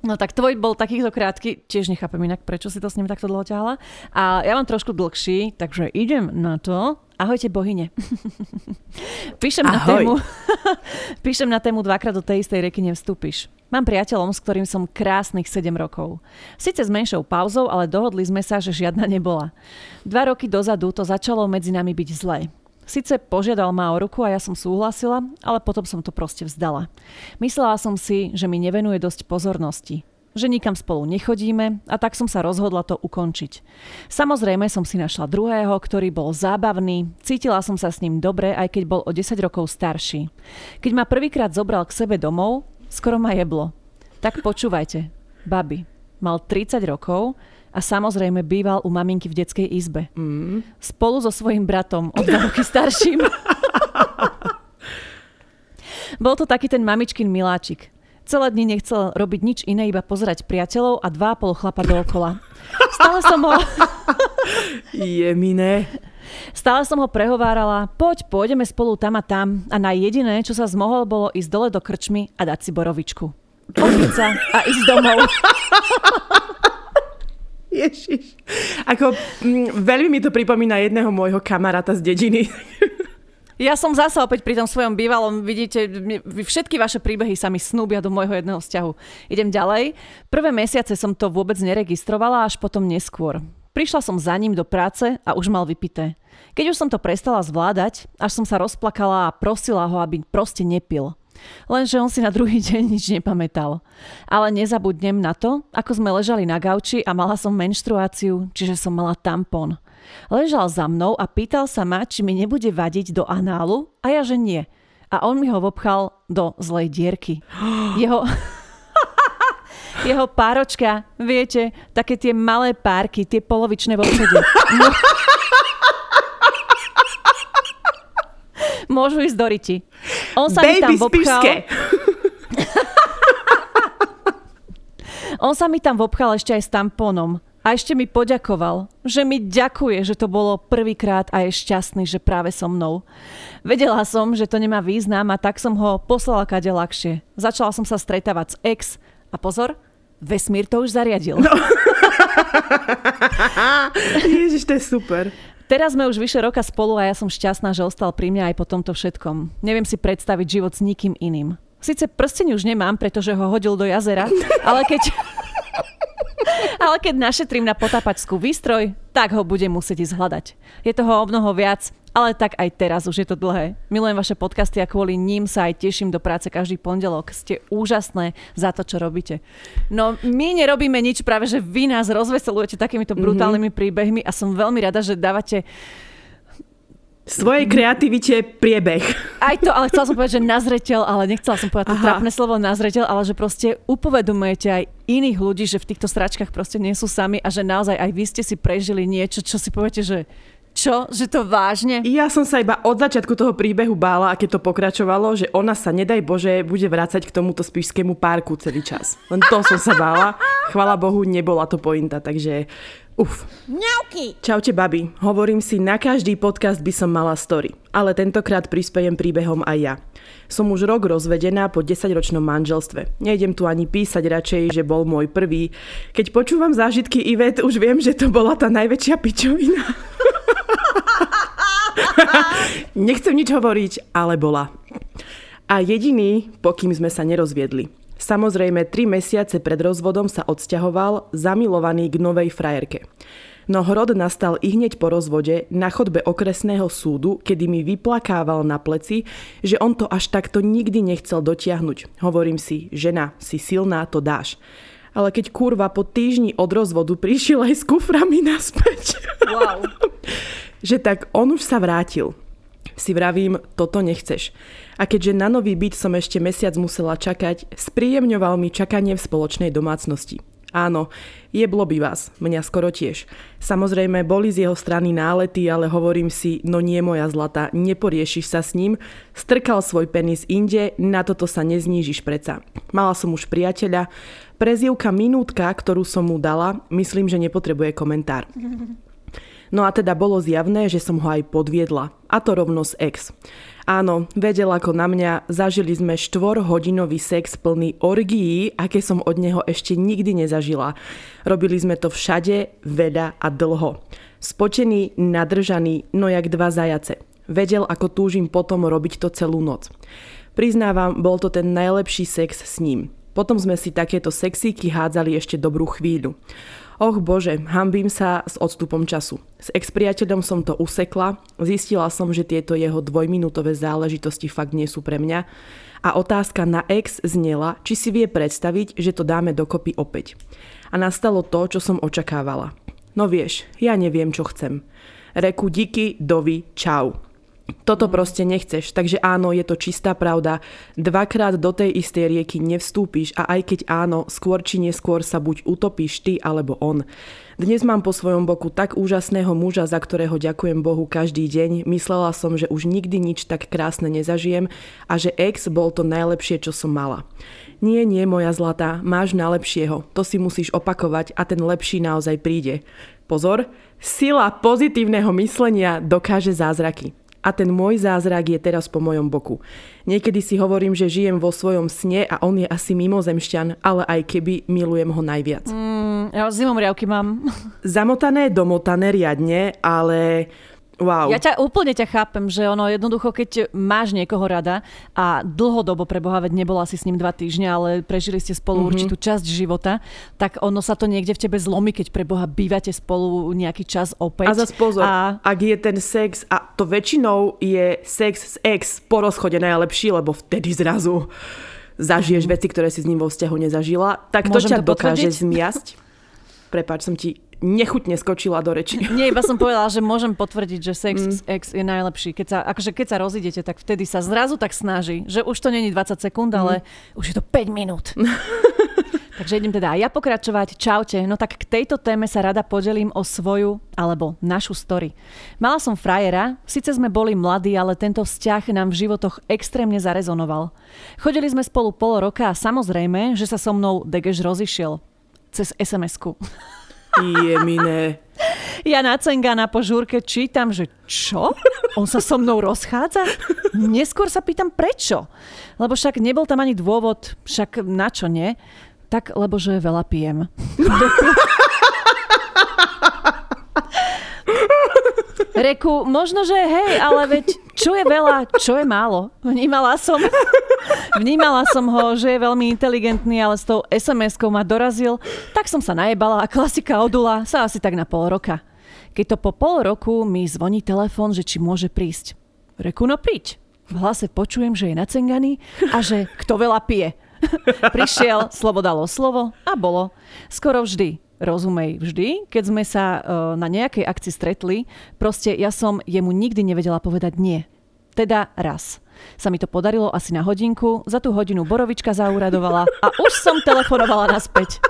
No tak tvoj bol takýchto krátky, tiež nechápem inak, prečo si to s ním takto dlho ťahala. A ja mám trošku dlhší, takže idem na to. Ahojte bohyne. Píšem Ahoj. na tému, píšem na tému dvakrát do tej istej reky nevstúpiš. Mám priateľom, s ktorým som krásnych 7 rokov. Sice s menšou pauzou, ale dohodli sme sa, že žiadna nebola. Dva roky dozadu to začalo medzi nami byť zlé. Sice požiadal ma o ruku a ja som súhlasila, ale potom som to proste vzdala. Myslela som si, že mi nevenuje dosť pozornosti že nikam spolu nechodíme a tak som sa rozhodla to ukončiť. Samozrejme som si našla druhého, ktorý bol zábavný, cítila som sa s ním dobre, aj keď bol o 10 rokov starší. Keď ma prvýkrát zobral k sebe domov, skoro ma jeblo. Tak počúvajte, babi, mal 30 rokov a samozrejme býval u maminky v detskej izbe. Mm. Spolu so svojím bratom, o dva roky starším. Bol to taký ten mamičkin miláčik. Celé dni nechcel robiť nič iné, iba pozerať priateľov a dva pol chlapa dookola. Stále som ho... Jemine. Stále som ho prehovárala, poď, pôjdeme spolu tam a tam a na jediné, čo sa zmohol, bolo ísť dole do krčmy a dať si borovičku. Opiť sa a ísť domov. Ježiš. Ako, m, mm, veľmi mi to pripomína jedného môjho kamaráta z dediny. Ja som zasa opäť pri tom svojom bývalom, vidíte, všetky vaše príbehy sa mi snúbia do môjho jedného vzťahu. Idem ďalej. Prvé mesiace som to vôbec neregistrovala, až potom neskôr. Prišla som za ním do práce a už mal vypité. Keď už som to prestala zvládať, až som sa rozplakala a prosila ho, aby proste nepil. Lenže on si na druhý deň nič nepamätal. Ale nezabudnem na to, ako sme ležali na gauči a mala som menštruáciu, čiže som mala tampon. Ležal za mnou a pýtal sa ma, či mi nebude vadiť do análu a ja, že nie. A on mi ho vopchal do zlej dierky. Jeho... Jeho páročka, viete, také tie malé párky, tie polovičné v obchode. No. Môžu ísť do riti. On sa Baby mi tam vopchal... On sa mi tam vopchal ešte aj s tampónom. A ešte mi poďakoval, že mi ďakuje, že to bolo prvýkrát a je šťastný, že práve so mnou. Vedela som, že to nemá význam a tak som ho poslala kade ľahšie. Začala som sa stretávať s ex a pozor, vesmír to už zariadil. No. Ježiš, to je super. Teraz sme už vyše roka spolu a ja som šťastná, že ostal pri mňa aj po tomto všetkom. Neviem si predstaviť život s nikým iným. Sice prsteň už nemám, pretože ho hodil do jazera, ale keď... Ale keď našetrím na potapačskú výstroj, tak ho budem musieť ísť hľadať. Je toho o mnoho viac, ale tak aj teraz už je to dlhé. Milujem vaše podcasty a kvôli ním sa aj teším do práce každý pondelok. Ste úžasné za to, čo robíte. No my nerobíme nič, práve že vy nás rozveselujete takýmito brutálnymi mm-hmm. príbehmi a som veľmi rada, že dávate svojej kreativite priebeh. Aj to, ale chcela som povedať, že nazreteľ, ale nechcela som povedať to trápne slovo nazreteľ, ale že proste upovedomujete aj iných ľudí, že v týchto stračkách proste nie sú sami a že naozaj aj vy ste si prežili niečo, čo si poviete, že čo? Že to vážne? Ja som sa iba od začiatku toho príbehu bála, a keď to pokračovalo, že ona sa, nedaj Bože, bude vrácať k tomuto spíšskému parku celý čas. Len to som sa bála. Chvala Bohu, nebola to pointa, takže Uf. Mňauky. Čaute, babi. Hovorím si, na každý podcast by som mala story. Ale tentokrát prispejem príbehom aj ja. Som už rok rozvedená po 10-ročnom manželstve. Nejdem tu ani písať radšej, že bol môj prvý. Keď počúvam zážitky Ivet, už viem, že to bola tá najväčšia pičovina. Nechcem nič hovoriť, ale bola. A jediný, pokým sme sa nerozviedli. Samozrejme, tri mesiace pred rozvodom sa odsťahoval, zamilovaný k novej frajerke. No hrod nastal i hneď po rozvode na chodbe okresného súdu, kedy mi vyplakával na pleci, že on to až takto nikdy nechcel dotiahnuť. Hovorím si, žena, si silná, to dáš. Ale keď kurva po týždni od rozvodu prišiel aj s kuframi naspäť. Wow. že tak on už sa vrátil si vravím, toto nechceš. A keďže na nový byt som ešte mesiac musela čakať, spríjemňoval mi čakanie v spoločnej domácnosti. Áno, jeblo by vás, mňa skoro tiež. Samozrejme, boli z jeho strany nálety, ale hovorím si, no nie moja zlata, neporiešiš sa s ním, strkal svoj penis inde, na toto sa neznížiš preca. Mala som už priateľa, prezivka minútka, ktorú som mu dala, myslím, že nepotrebuje komentár. No a teda bolo zjavné, že som ho aj podviedla. A to rovno z ex. Áno, vedel ako na mňa, zažili sme štvorhodinový sex plný orgií, aké som od neho ešte nikdy nezažila. Robili sme to všade, veľa a dlho. Spočený, nadržaný, no jak dva zajace. Vedel, ako túžim potom robiť to celú noc. Priznávam, bol to ten najlepší sex s ním. Potom sme si takéto sexíky hádzali ešte dobrú chvíľu. Och bože, hambím sa s odstupom času. S expriateľom som to usekla, zistila som, že tieto jeho dvojminútové záležitosti fakt nie sú pre mňa a otázka na ex znela, či si vie predstaviť, že to dáme dokopy opäť. A nastalo to, čo som očakávala. No vieš, ja neviem, čo chcem. Reku díky, dovi, čau. Toto proste nechceš, takže áno, je to čistá pravda. Dvakrát do tej istej rieky nevstúpiš a aj keď áno, skôr či neskôr sa buď utopíš ty alebo on. Dnes mám po svojom boku tak úžasného muža, za ktorého ďakujem Bohu každý deň. Myslela som, že už nikdy nič tak krásne nezažijem a že ex bol to najlepšie, čo som mala. Nie, nie, moja zlatá, máš najlepšieho. To si musíš opakovať a ten lepší naozaj príde. Pozor, sila pozitívneho myslenia dokáže zázraky a ten môj zázrak je teraz po mojom boku. Niekedy si hovorím, že žijem vo svojom sne a on je asi mimozemšťan, ale aj keby milujem ho najviac. Mm, ja zimom riavky mám. Zamotané, domotané riadne, ale Wow. Ja ťa úplne ťa chápem, že ono jednoducho, keď máš niekoho rada a dlhodobo pre Boha, veď nebolo asi s ním dva týždne, ale prežili ste spolu mm-hmm. určitú časť života, tak ono sa to niekde v tebe zlomí, keď pre Boha bývate spolu nejaký čas opäť. A zase pozor, a... ak je ten sex, a to väčšinou je sex s ex po rozchode najlepší, lebo vtedy zrazu zažiješ mm. veci, ktoré si s ním vo vzťahu nezažila, tak to ťa to dokáže zmiasť. Prepač, som ti nechutne skočila do reči. Nie, iba som povedala, že môžem potvrdiť, že sex mm. ex je najlepší. Keď sa, akože keď sa rozidete, tak vtedy sa zrazu tak snaží, že už to není 20 sekúnd, mm. ale už je to 5 minút. Takže idem teda aj ja pokračovať. Čaute. No tak k tejto téme sa rada podelím o svoju alebo našu story. Mala som frajera, síce sme boli mladí, ale tento vzťah nám v životoch extrémne zarezonoval. Chodili sme spolu pol roka a samozrejme, že sa so mnou Degeš rozišiel. Cez SMS-ku. Jemine. Ja na Cengana po žúrke čítam, že čo? On sa so mnou rozchádza? Neskôr sa pýtam prečo. Lebo však nebol tam ani dôvod, však na čo nie? Tak, lebo že veľa pijem. Reku, možno, že hej, ale veď čo je veľa, čo je málo. Vnímala som, vnímala som ho, že je veľmi inteligentný, ale s tou SMS-kou ma dorazil, tak som sa najebala a klasika odula sa asi tak na pol roka. Keď to po pol roku mi zvoní telefon, že či môže prísť. Reku, no príď. V hlase počujem, že je nacenganý a že kto veľa pije. Prišiel, slovo dalo slovo a bolo. Skoro vždy rozumej vždy, keď sme sa uh, na nejakej akcii stretli, proste ja som jemu nikdy nevedela povedať nie. Teda raz. Sa mi to podarilo asi na hodinku, za tú hodinu borovička zauradovala a už som telefonovala naspäť.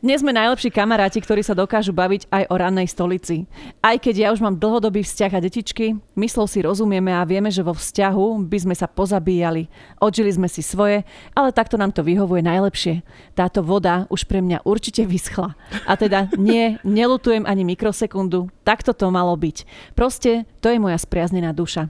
Dnes sme najlepší kamaráti, ktorí sa dokážu baviť aj o rannej stolici. Aj keď ja už mám dlhodobý vzťah a detičky, myslov si rozumieme a vieme, že vo vzťahu by sme sa pozabíjali. Odžili sme si svoje, ale takto nám to vyhovuje najlepšie. Táto voda už pre mňa určite vyschla. A teda nie, nelutujem ani mikrosekundu. Takto to malo byť. Proste to je moja spriaznená duša.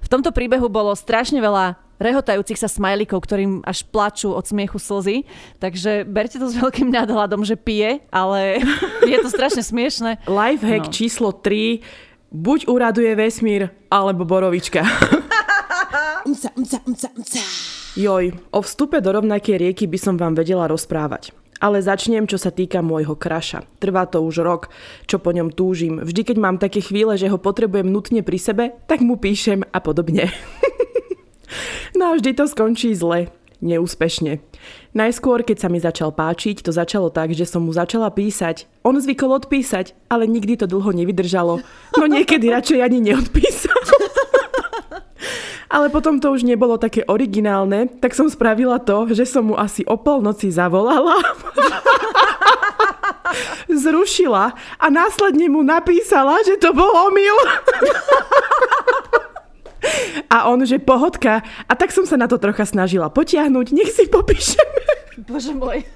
V tomto príbehu bolo strašne veľa rehotajúcich sa smajlikov, ktorým až plačú od smiechu slzy. Takže berte to s veľkým nadhľadom, že pije, ale je to strašne smiešne. Lifehack no. číslo 3. Buď uraduje vesmír, alebo borovička. umca, umca, umca, umca. Joj, o vstupe do rovnakej rieky by som vám vedela rozprávať. Ale začnem, čo sa týka môjho kraša. Trvá to už rok, čo po ňom túžim. Vždy, keď mám také chvíle, že ho potrebujem nutne pri sebe, tak mu píšem a podobne. no a vždy to skončí zle. Neúspešne. Najskôr, keď sa mi začal páčiť, to začalo tak, že som mu začala písať. On zvykol odpísať, ale nikdy to dlho nevydržalo. No niekedy radšej ani neodpísal. Ale potom to už nebolo také originálne, tak som spravila to, že som mu asi o polnoci zavolala. Zrušila a následne mu napísala, že to bol omyl. A on, že pohodka. A tak som sa na to trocha snažila potiahnuť. Nech si popíšeme. Bože môj.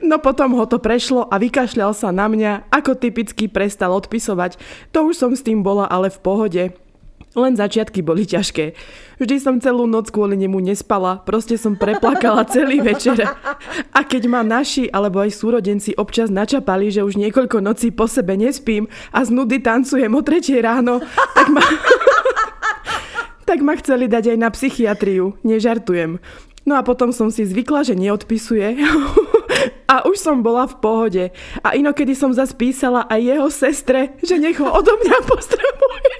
No potom ho to prešlo a vykašľal sa na mňa, ako typicky prestal odpisovať. To už som s tým bola ale v pohode. Len začiatky boli ťažké. Vždy som celú noc kvôli nemu nespala, proste som preplakala celý večer. A keď ma naši alebo aj súrodenci občas načapali, že už niekoľko nocí po sebe nespím a z nudy tancujem o tretej ráno, tak ma... tak ma chceli dať aj na psychiatriu. Nežartujem. No a potom som si zvykla, že neodpisuje. a už som bola v pohode. A inokedy som zase písala aj jeho sestre, že nech ho odo mňa pozdravuje.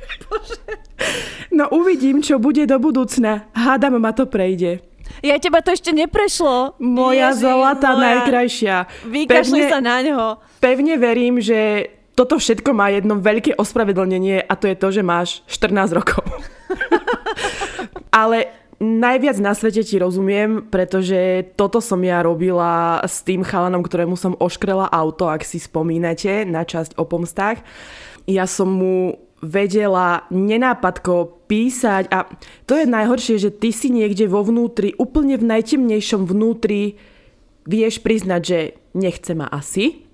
No uvidím, čo bude do budúcna. Hádam ma to prejde. Ja teba to ešte neprešlo. Moja Ježi, zlatá moja. najkrajšia. Vykašli sa na ňo. Pevne verím, že toto všetko má jedno veľké ospravedlnenie a to je to, že máš 14 rokov. Ale najviac na svete ti rozumiem, pretože toto som ja robila s tým chalanom, ktorému som oškrela auto, ak si spomínate, na časť o pomstách. Ja som mu vedela nenápadko písať a to je najhoršie, že ty si niekde vo vnútri, úplne v najtemnejšom vnútri vieš priznať, že nechce ma asi,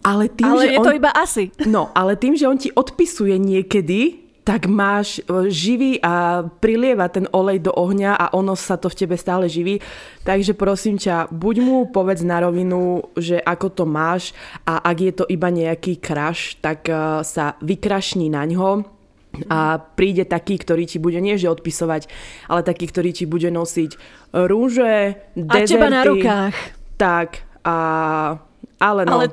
ale tým, ale že je on... to iba asi. No, ale tým, že on ti odpisuje niekedy, tak máš e, živý a prilieva ten olej do ohňa a ono sa to v tebe stále živí. Takže prosím ťa, buď mu povedz na rovinu, že ako to máš a ak je to iba nejaký kraš, tak e, sa vykrašní na ňo a príde taký, ktorý ti bude nie že odpisovať, ale taký, ktorý ti bude nosiť rúže, dezerty. A teba na rukách. Tak, a, ale no. Ale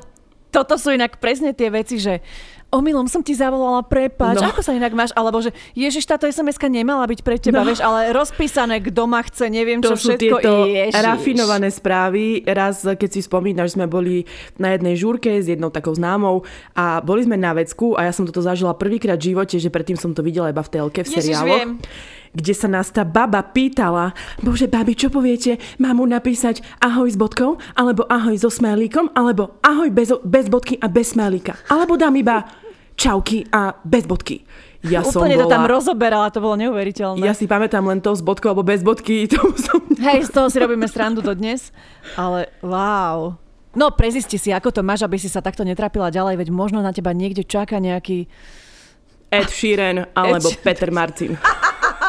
toto sú inak presne tie veci, že omylom som ti zavolala, prepáč, no. ako sa inak máš? Alebo že Ježiš, táto sms nemala byť pre teba, no. vieš, ale rozpísané, kto ma chce, neviem to čo všetko. To rafinované správy. Raz, keď si spomínaš, sme boli na jednej žúrke s jednou takou známou a boli sme na vecku a ja som toto zažila prvýkrát v živote, že predtým som to videla iba v telke, v Ježiš, seriáloch. Viem kde sa nás tá baba pýtala, bože babi, čo poviete, mám mu napísať ahoj s bodkou, alebo ahoj so smélíkom, alebo ahoj bez, bez bodky a bez smélíka. Alebo dám iba čauky a bez bodky. Ja Úplne som bola... to tam rozoberala, to bolo neuveriteľné. Ja si pamätám len to s bodkou alebo bez bodky. To som... Hej, z toho si robíme srandu do dnes. Ale wow. No, prezisti si, ako to máš, aby si sa takto netrapila ďalej, veď možno na teba niekde čaká nejaký... Ed Sheeran alebo Ed... Peter Martin.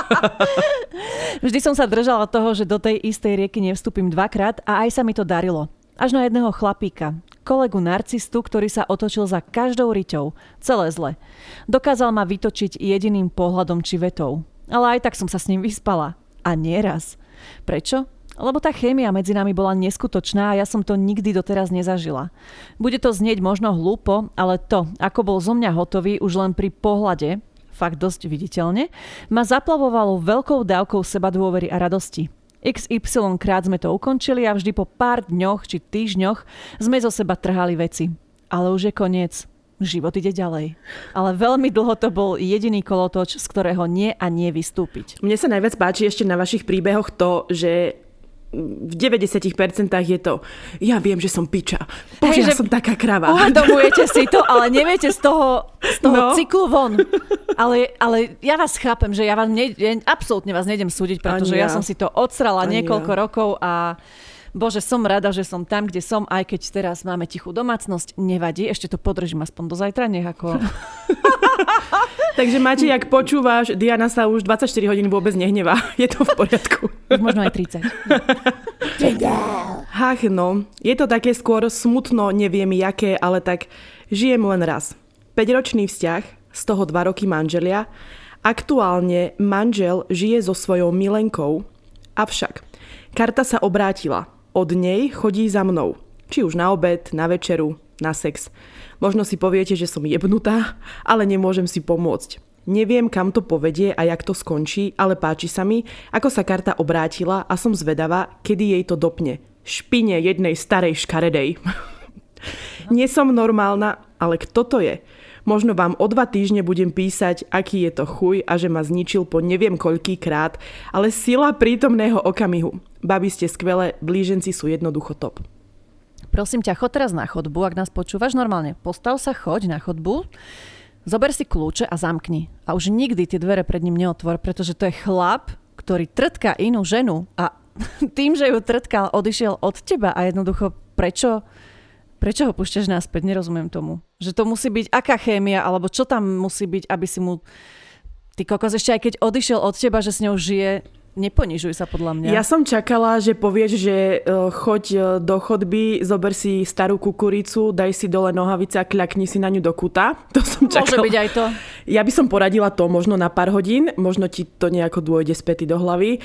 Vždy som sa držala toho, že do tej istej rieky nevstúpim dvakrát a aj sa mi to darilo. Až na jedného chlapíka, kolegu narcistu, ktorý sa otočil za každou riťou. Celé zle. Dokázal ma vytočiť jediným pohľadom či vetou. Ale aj tak som sa s ním vyspala. A nieraz. Prečo? Lebo tá chémia medzi nami bola neskutočná a ja som to nikdy doteraz nezažila. Bude to znieť možno hlúpo, ale to, ako bol zo mňa hotový už len pri pohľade, fakt dosť viditeľne, ma zaplavovalo veľkou dávkou seba dôvery a radosti. XY krát sme to ukončili a vždy po pár dňoch či týždňoch sme zo seba trhali veci. Ale už je koniec. Život ide ďalej. Ale veľmi dlho to bol jediný kolotoč, z ktorého nie a nie vystúpiť. Mne sa najviac páči ešte na vašich príbehoch to, že v 90% je to, ja viem, že som piča. Bože, Hej, ja som taká krava. Uvedomujete si to, ale neviete z toho, z toho no. cyklu von. Ale, ale ja vás chápem, že ja vás ne, ja absolútne vás nejdem súdiť, pretože ja. ja som si to odsrala Ani niekoľko ja. rokov a Bože, som rada, že som tam, kde som, aj keď teraz máme tichú domácnosť, nevadí, ešte to podržím aspoň do zajtra, nech ako... Takže máte, jak počúvaš, Diana sa už 24 hodín vôbec nehnevá. Je to v poriadku. Možno aj 30. Hach, no. Je to také skôr smutno, neviem jaké, ale tak žijem len raz. 5-ročný vzťah, z toho 2 roky manželia. Aktuálne manžel žije so svojou milenkou, avšak Karta sa obrátila. Od nej chodí za mnou. Či už na obed, na večeru, na sex. Možno si poviete, že som jebnutá, ale nemôžem si pomôcť. Neviem, kam to povedie a jak to skončí, ale páči sa mi, ako sa karta obrátila a som zvedavá, kedy jej to dopne. Špine jednej starej škaredej. Nie som normálna, ale kto to je? Možno vám o dva týždne budem písať, aký je to chuj a že ma zničil po neviem koľký krát, ale sila prítomného okamihu. Babi ste skvelé, blíženci sú jednoducho top. Prosím ťa, chod teraz na chodbu, ak nás počúvaš normálne. Postav sa, choď na chodbu, zober si kľúče a zamkni. A už nikdy tie dvere pred ním neotvor, pretože to je chlap, ktorý trtká inú ženu a tým, že ju trtkal, odišiel od teba a jednoducho prečo Prečo ho púšťaš naspäť? Nerozumiem tomu. Že to musí byť aká chémia, alebo čo tam musí byť, aby si mu... Ty kokos, ešte aj keď odišiel od teba, že s ňou žije, neponižuj sa podľa mňa. Ja som čakala, že povieš, že uh, choď uh, do chodby, zober si starú kukuricu, daj si dole nohavice a kľakni si na ňu do kuta. To som čakala. Môže byť aj to. Ja by som poradila to možno na pár hodín, možno ti to nejako dôjde späty do hlavy.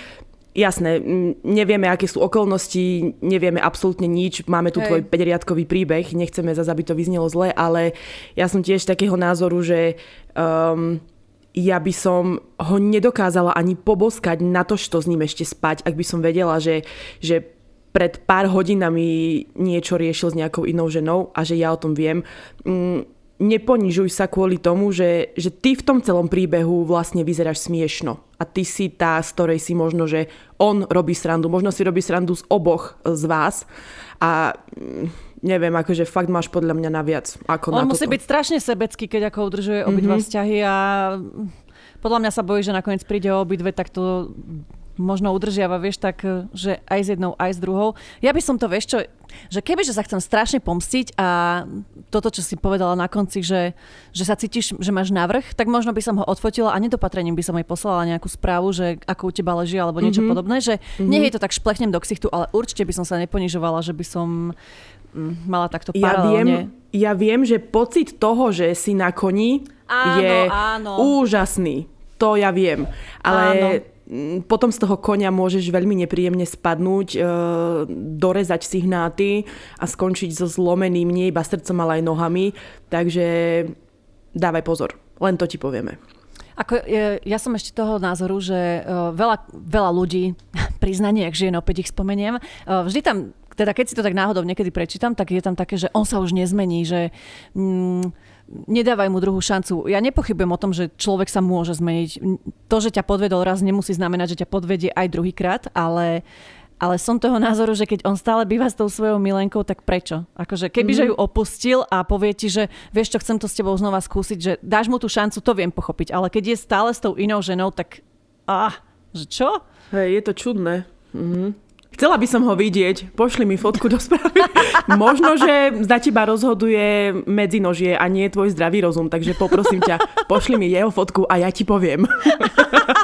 Jasné, nevieme, aké sú okolnosti, nevieme absolútne nič, máme tu Hej. tvoj 5 príbeh, nechceme zase, aby to vyznelo zle, ale ja som tiež takého názoru, že um, ja by som ho nedokázala ani poboskať na to, čo s ním ešte spať, ak by som vedela, že, že pred pár hodinami niečo riešil s nejakou inou ženou a že ja o tom viem. Mm, neponižuj sa kvôli tomu, že, že ty v tom celom príbehu vlastne vyzeráš smiešno. A ty si tá, z ktorej si možno, že on robí srandu. Možno si robí srandu z oboch z vás. A mm, neviem, akože fakt máš podľa mňa naviac ako on na musí toto. byť strašne sebecký, keď ako udržuje obidva mm-hmm. vzťahy a podľa mňa sa bojí, že nakoniec príde o obidve, tak to možno udržiava, vieš, tak, že aj s jednou, aj s druhou. Ja by som to, vieš čo, že keby, že sa chcem strašne pomstiť a toto, čo si povedala na konci, že, že sa cítiš, že máš navrh, tak možno by som ho odfotila a nedopatrením by som jej poslala nejakú správu, že ako u teba leží alebo niečo mm-hmm. podobné, že mm-hmm. nie je to tak šplechnem do ksichtu, ale určite by som sa neponižovala, že by som mala takto ja viem, ja viem, že pocit toho, že si na koni áno, je áno. úžasný. To ja viem. Ale áno potom z toho konia môžeš veľmi nepríjemne spadnúť, e, dorezať si hnáty a skončiť so zlomeným nie iba srdcom, ale aj nohami. Takže dávaj pozor. Len to ti povieme. Ako, ja som ešte toho názoru, že e, veľa, veľa ľudí, priznanie, ak žien, opäť ich spomeniem, e, vždy tam, teda keď si to tak náhodou niekedy prečítam, tak je tam také, že on sa už nezmení, že... Mm, nedávaj mu druhú šancu. Ja nepochybujem o tom, že človek sa môže zmeniť. To, že ťa podvedol raz, nemusí znamenať, že ťa podvedie aj druhýkrát, ale ale som toho názoru, že keď on stále býva s tou svojou milenkou, tak prečo? Akože kebyže mm-hmm. ju opustil a povie ti, že vieš čo, chcem to s tebou znova skúsiť, že dáš mu tú šancu, to viem pochopiť, ale keď je stále s tou inou ženou, tak ah, že čo? Hej, je to čudné. Mm-hmm. Chcela by som ho vidieť. Pošli mi fotku do správy. Možno, že za teba rozhoduje medzinožie a nie tvoj zdravý rozum, takže poprosím ťa, pošli mi jeho fotku a ja ti poviem.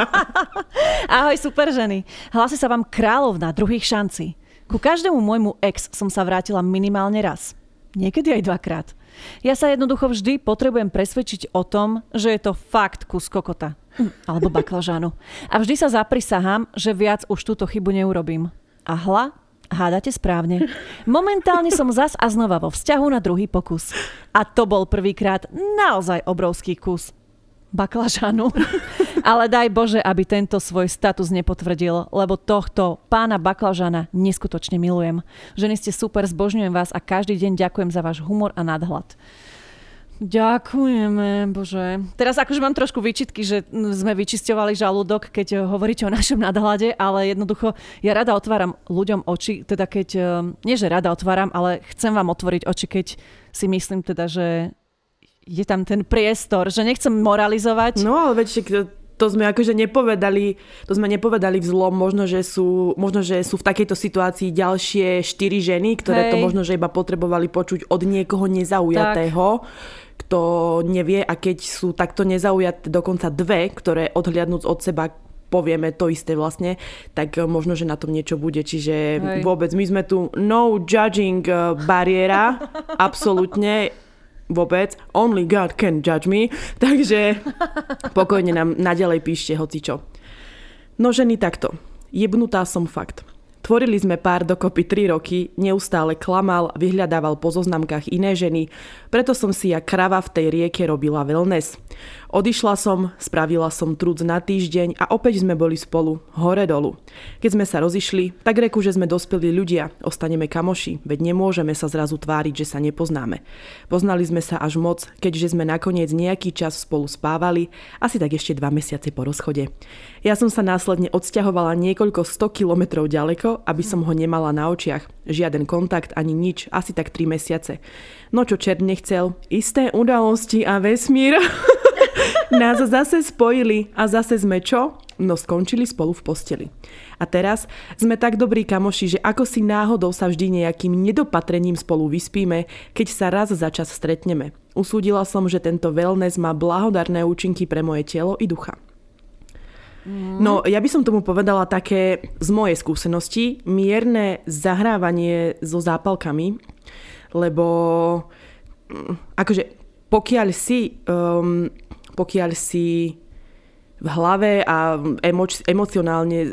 Ahoj, super ženy. Hlási sa vám kráľovna druhých šancí. Ku každému môjmu ex som sa vrátila minimálne raz. Niekedy aj dvakrát. Ja sa jednoducho vždy potrebujem presvedčiť o tom, že je to fakt kus kokota. Alebo baklažánu. A vždy sa zaprisahám, že viac už túto chybu neurobím. A hla, hádate správne. Momentálne som zas a znova vo vzťahu na druhý pokus. A to bol prvýkrát naozaj obrovský kus baklažanu. Ale daj Bože, aby tento svoj status nepotvrdil, lebo tohto pána baklažana neskutočne milujem. Ženy ste super, zbožňujem vás a každý deň ďakujem za váš humor a nadhľad. Ďakujeme, bože. Teraz akože mám trošku výčitky, že sme vyčisťovali žalúdok, keď hovoríte o našom nadhľade, ale jednoducho ja rada otváram ľuďom oči, teda keď, eh, nie že rada otváram, ale chcem vám otvoriť oči, keď si myslím teda, že je tam ten priestor, že nechcem moralizovať. No ale veď to sme akože nepovedali, to sme nepovedali vzlom, možno, že sú, možno, že sú v takejto situácii ďalšie štyri ženy, ktoré Hej. to možno, že iba potrebovali počuť od niekoho nezaujatého. Tak kto nevie a keď sú takto nezaujaté dokonca dve, ktoré odhliadnúť od seba povieme to isté vlastne, tak eh, možno, že na tom niečo bude. Čiže Hej. vôbec my sme tu no judging eh, bariéra, absolútne vôbec. Only God can judge me. Takže pokojne nám naďalej píšte hocičo. No ženy takto. Jebnutá som fakt. Tvorili sme pár dokopy 3 roky, neustále klamal, vyhľadával po zoznamkách iné ženy, preto som si ja krava v tej rieke robila wellness. Odišla som, spravila som trud na týždeň a opäť sme boli spolu, hore dolu. Keď sme sa rozišli, tak reku, že sme dospeli ľudia, ostaneme kamoši, veď nemôžeme sa zrazu tváriť, že sa nepoznáme. Poznali sme sa až moc, keďže sme nakoniec nejaký čas spolu spávali, asi tak ešte dva mesiace po rozchode. Ja som sa následne odsťahovala niekoľko 100 kilometrov ďaleko, aby som ho nemala na očiach. Žiaden kontakt ani nič, asi tak 3 mesiace. No čo čert nechcel, isté udalosti a vesmír nás zase spojili a zase sme čo? No skončili spolu v posteli. A teraz sme tak dobrí kamoši, že ako si náhodou sa vždy nejakým nedopatrením spolu vyspíme, keď sa raz za čas stretneme. Usúdila som, že tento wellness má blahodarné účinky pre moje telo i ducha. Mm. No, ja by som tomu povedala také z mojej skúsenosti mierne zahrávanie so zápalkami, lebo mm, akože pokiaľ si um, pokiaľ si v hlave a emoč- emocionálne e,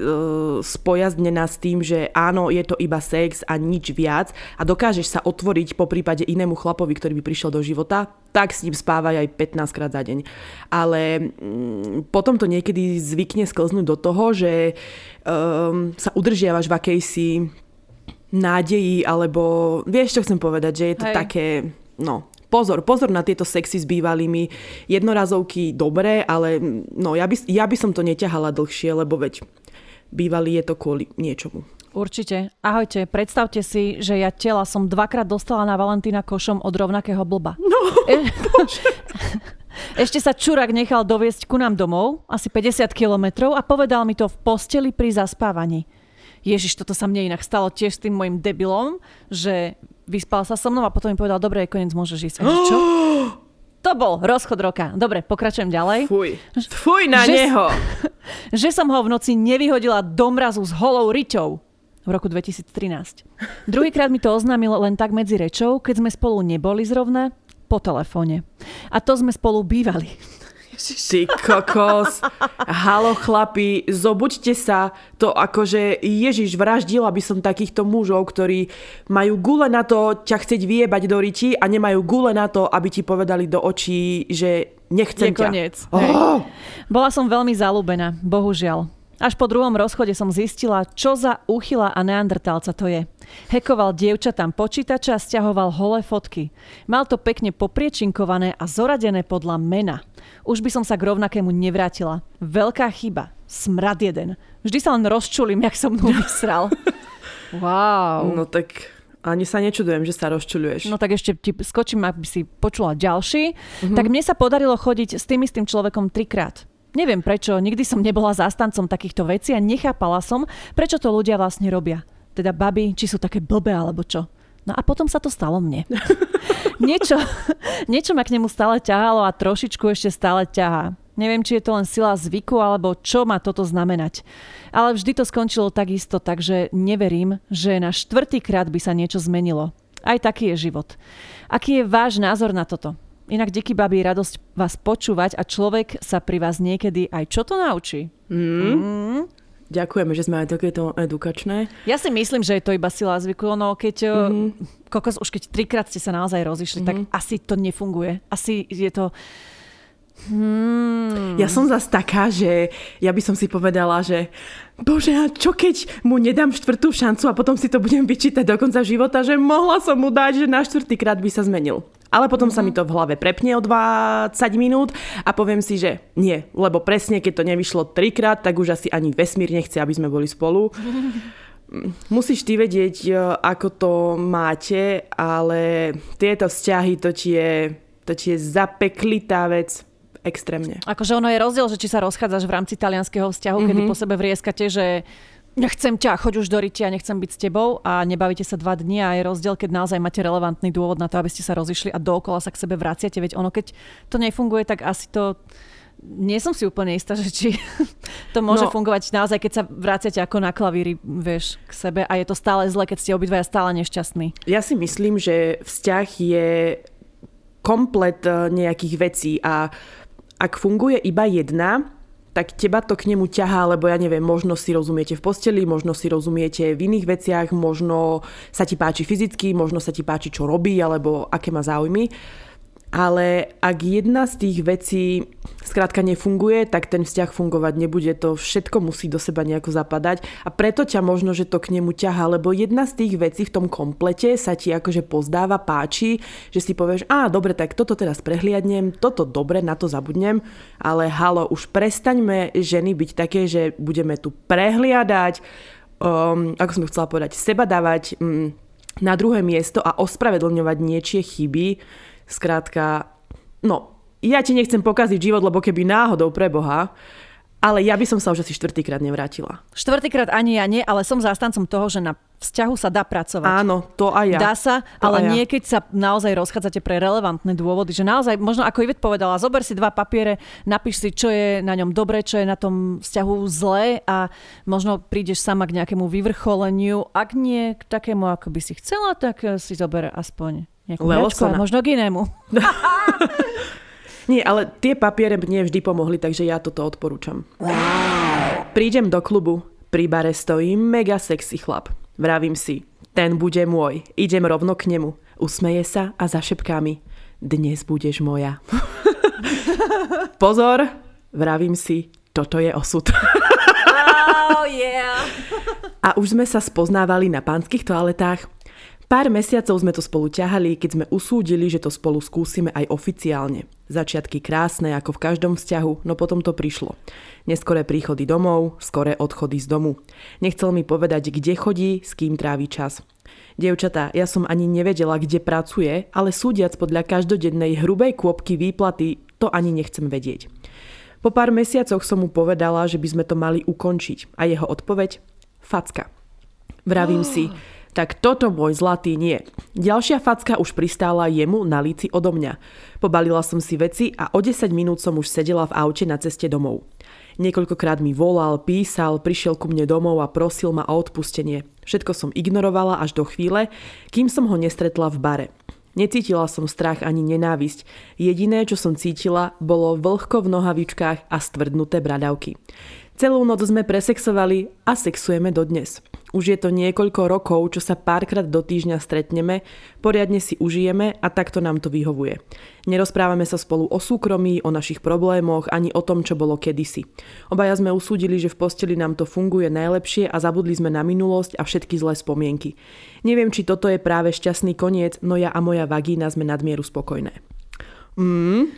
spojaznená s tým, že áno, je to iba sex a nič viac a dokážeš sa otvoriť po prípade inému chlapovi, ktorý by prišiel do života, tak s ním spávaj aj 15 krát za deň. Ale mm, potom to niekedy zvykne sklznúť do toho, že um, sa udržiavaš v akejsi nádeji, alebo vieš, čo chcem povedať, že je to Hej. také, no, pozor, pozor na tieto sexy s bývalými. Jednorazovky dobré, ale no, ja, by, ja by som to neťahala dlhšie, lebo veď bývalý je to kvôli niečomu. Určite. Ahojte, predstavte si, že ja tela som dvakrát dostala na Valentína košom od rovnakého blba. No, e- Ešte sa čurak nechal doviesť ku nám domov, asi 50 kilometrov a povedal mi to v posteli pri zaspávaní. Ježiš, toto sa mne inak stalo tiež s tým môjim debilom, že vyspal sa so mnou a potom mi povedal, dobre, koniec môžeš ísť. A čo? To bol rozchod roka. Dobre, pokračujem ďalej. Fuj. Fuj na že, neho. Že som ho v noci nevyhodila do mrazu s holou riťou v roku 2013. Druhýkrát mi to oznámil len tak medzi rečou, keď sme spolu neboli zrovna, po telefóne. A to sme spolu bývali. Ty kokos. Halo chlapi, zobuďte sa. To akože Ježiš vraždila by som takýchto mužov, ktorí majú gule na to ťa chceť vyjebať do riti a nemajú gule na to, aby ti povedali do očí, že nechcem Je ťa. Koniec. Oh. Bola som veľmi zalúbená, bohužiaľ. Až po druhom rozchode som zistila, čo za úchyla a neandertálca to je. Hekoval dievčatám počítača a stiahoval holé fotky. Mal to pekne popriečinkované a zoradené podľa mena. Už by som sa k rovnakému nevrátila. Veľká chyba. Smrad jeden. Vždy sa len rozčulím, jak som mnou vysral. Wow. No tak ani sa nečudujem, že sa rozčuluješ. No tak ešte ti skočím, aby si počula ďalší. Mm-hmm. Tak mne sa podarilo chodiť s tým istým človekom trikrát. Neviem prečo, nikdy som nebola zástancom takýchto vecí a nechápala som, prečo to ľudia vlastne robia. Teda baby, či sú také blbé alebo čo. No a potom sa to stalo mne. niečo, niečo ma k nemu stále ťahalo a trošičku ešte stále ťahá. Neviem, či je to len sila zvyku, alebo čo má toto znamenať. Ale vždy to skončilo takisto, takže neverím, že na štvrtýkrát by sa niečo zmenilo. Aj taký je život. Aký je váš názor na toto? Inak, deky babi, radosť vás počúvať a človek sa pri vás niekedy aj čo to naučí. Mm. Mm. Ďakujeme, že sme aj takéto edukačné. Ja si myslím, že je to iba sila zvyku. No keď, mm-hmm. kokos, už keď trikrát ste sa naozaj rozišli, mm-hmm. tak asi to nefunguje. Asi je to... Hmm. Ja som zase taká, že ja by som si povedala, že bože, a čo keď mu nedám štvrtú šancu a potom si to budem vyčítať do konca života, že mohla som mu dať, že na štvrtýkrát by sa zmenil. Ale potom sa mi to v hlave prepne o 20 minút a poviem si, že nie, lebo presne keď to nevyšlo trikrát, tak už asi ani vesmír nechce, aby sme boli spolu. Musíš ty vedieť, e, ako to máte, ale tieto vzťahy, to ti je, to ti je zapeklitá vec extrémne. Akože ono je rozdiel, že či sa rozchádzaš v rámci talianského vzťahu, mm-hmm. kedy mhm. po sebe vrieskate, že nechcem ťa, choď už do ryti a nechcem byť s tebou a nebavíte sa dva dni a je rozdiel, keď naozaj máte relevantný dôvod na to, aby ste sa rozišli a dookola sa k sebe vraciate, veď ono, keď to nefunguje, tak asi to nie som si úplne istá, že či to môže no. fungovať naozaj, keď sa vraciate ako na klavíri, vieš, k sebe a je to stále zle, keď ste obidvaja stále nešťastní. Ja si myslím, že vzťah je komplet eh, nejakých vecí a ak funguje iba jedna, tak teba to k nemu ťahá, lebo ja neviem, možno si rozumiete v posteli, možno si rozumiete v iných veciach, možno sa ti páči fyzicky, možno sa ti páči, čo robí, alebo aké má záujmy ale ak jedna z tých vecí skrátka nefunguje, tak ten vzťah fungovať nebude. To všetko musí do seba nejako zapadať. A preto ťa možno, že to k nemu ťaha, lebo jedna z tých vecí v tom komplete sa ti akože pozdáva, páči, že si povieš, a dobre, tak toto teraz prehliadnem, toto dobre, na to zabudnem, ale halo, už prestaňme ženy byť také, že budeme tu prehliadať, um, ako som to chcela povedať, seba dávať um, na druhé miesto a ospravedlňovať niečie chyby, Skrátka, no, ja ti nechcem pokaziť život, lebo keby náhodou pre Boha, ale ja by som sa už asi štvrtýkrát nevrátila. Štvrtýkrát ani ja nie, ale som zástancom toho, že na vzťahu sa dá pracovať. Áno, to aj ja. Dá sa, to ale ja. niekedy sa naozaj rozchádzate pre relevantné dôvody, že naozaj, možno ako Ivet povedala, zober si dva papiere, napíš si, čo je na ňom dobre, čo je na tom vzťahu zlé a možno prídeš sama k nejakému vyvrcholeniu. Ak nie k takému, ako by si chcela, tak si zober aspoň nejakú hračku možno k inému. Nie, ale tie papiere mne vždy pomohli, takže ja toto odporúčam. Prídem do klubu, pri bare stojí mega sexy chlap. Vravím si, ten bude môj. Idem rovno k nemu. Usmeje sa a zašepká mi, dnes budeš moja. Pozor, vravím si, toto je osud. oh yeah. A už sme sa spoznávali na pánskych toaletách. Pár mesiacov sme to spolu ťahali, keď sme usúdili, že to spolu skúsime aj oficiálne. Začiatky krásne ako v každom vzťahu, no potom to prišlo. Neskoré príchody domov, skoré odchody z domu. Nechcel mi povedať, kde chodí, s kým trávi čas. Dievčatá, ja som ani nevedela, kde pracuje, ale súdiac podľa každodennej hrubej kôpky výplaty, to ani nechcem vedieť. Po pár mesiacoch som mu povedala, že by sme to mali ukončiť a jeho odpoveď? Facka. Vravím oh. Tak toto môj zlatý nie. Ďalšia facka už pristála jemu na líci odo mňa. Pobalila som si veci a o 10 minút som už sedela v aute na ceste domov. Niekoľkokrát mi volal, písal, prišiel ku mne domov a prosil ma o odpustenie. Všetko som ignorovala až do chvíle, kým som ho nestretla v bare. Necítila som strach ani nenávisť. Jediné, čo som cítila, bolo vlhko v nohavičkách a stvrdnuté bradavky. Celú noc sme presexovali a sexujeme dodnes. Už je to niekoľko rokov, čo sa párkrát do týždňa stretneme, poriadne si užijeme a takto nám to vyhovuje. Nerozprávame sa spolu o súkromí, o našich problémoch, ani o tom, čo bolo kedysi. Obaja sme usúdili, že v posteli nám to funguje najlepšie a zabudli sme na minulosť a všetky zlé spomienky. Neviem, či toto je práve šťastný koniec, no ja a moja vagína sme nadmieru spokojné. Mm,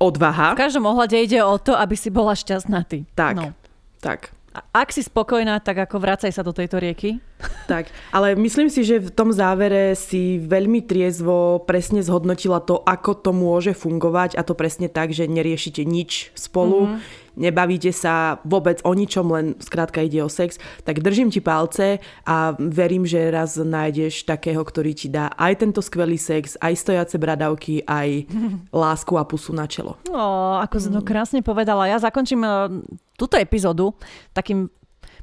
odvaha. V každom ohľade ide o to, aby si bola šťastná ty. Tak, no. Tak. Ak si spokojná, tak ako vracaj sa do tejto rieky. Tak, ale myslím si, že v tom závere si veľmi triezvo presne zhodnotila to, ako to môže fungovať a to presne tak, že neriešite nič spolu, mm-hmm. nebavíte sa vôbec o ničom, len skrátka ide o sex, tak držím ti palce a verím, že raz nájdeš takého, ktorý ti dá aj tento skvelý sex, aj stojace bradavky, aj lásku a pusu na čelo. O, ako som to mm. krásne povedala. Ja zakončím túto epizódu takým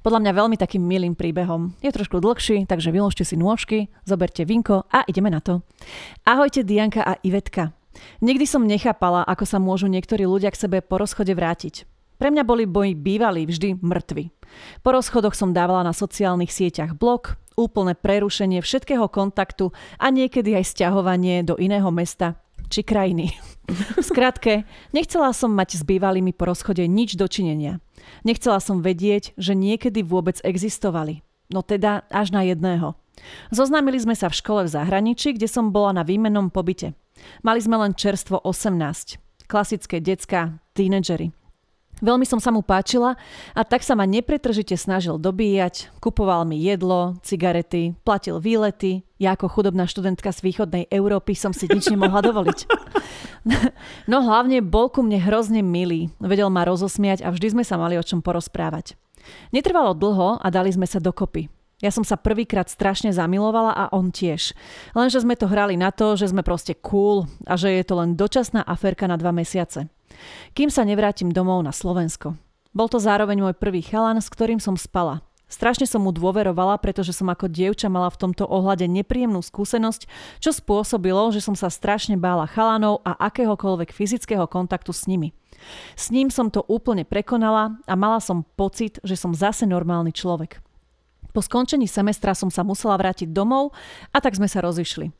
podľa mňa veľmi takým milým príbehom. Je trošku dlhší, takže vyložte si nôžky, zoberte vinko a ideme na to. Ahojte Dianka a Ivetka. Nikdy som nechápala, ako sa môžu niektorí ľudia k sebe po rozchode vrátiť. Pre mňa boli moji bývalí vždy mŕtvi. Po rozchodoch som dávala na sociálnych sieťach blog, úplné prerušenie všetkého kontaktu a niekedy aj stiahovanie do iného mesta či krajiny. V skratke, nechcela som mať s bývalými po rozchode nič dočinenia. Nechcela som vedieť, že niekedy vôbec existovali. No teda až na jedného. Zoznámili sme sa v škole v zahraničí, kde som bola na výmennom pobyte. Mali sme len čerstvo 18. Klasické decka, tínedžery. Veľmi som sa mu páčila a tak sa ma nepretržite snažil dobíjať, kupoval mi jedlo, cigarety, platil výlety. Ja ako chudobná študentka z východnej Európy som si nič nemohla dovoliť. No hlavne bol ku mne hrozne milý, vedel ma rozosmiať a vždy sme sa mali o čom porozprávať. Netrvalo dlho a dali sme sa dokopy. Ja som sa prvýkrát strašne zamilovala a on tiež. Lenže sme to hrali na to, že sme proste cool a že je to len dočasná aférka na dva mesiace kým sa nevrátim domov na Slovensko. Bol to zároveň môj prvý chalan, s ktorým som spala. Strašne som mu dôverovala, pretože som ako dievča mala v tomto ohľade nepríjemnú skúsenosť, čo spôsobilo, že som sa strašne bála chalanov a akéhokoľvek fyzického kontaktu s nimi. S ním som to úplne prekonala a mala som pocit, že som zase normálny človek. Po skončení semestra som sa musela vrátiť domov a tak sme sa rozišli.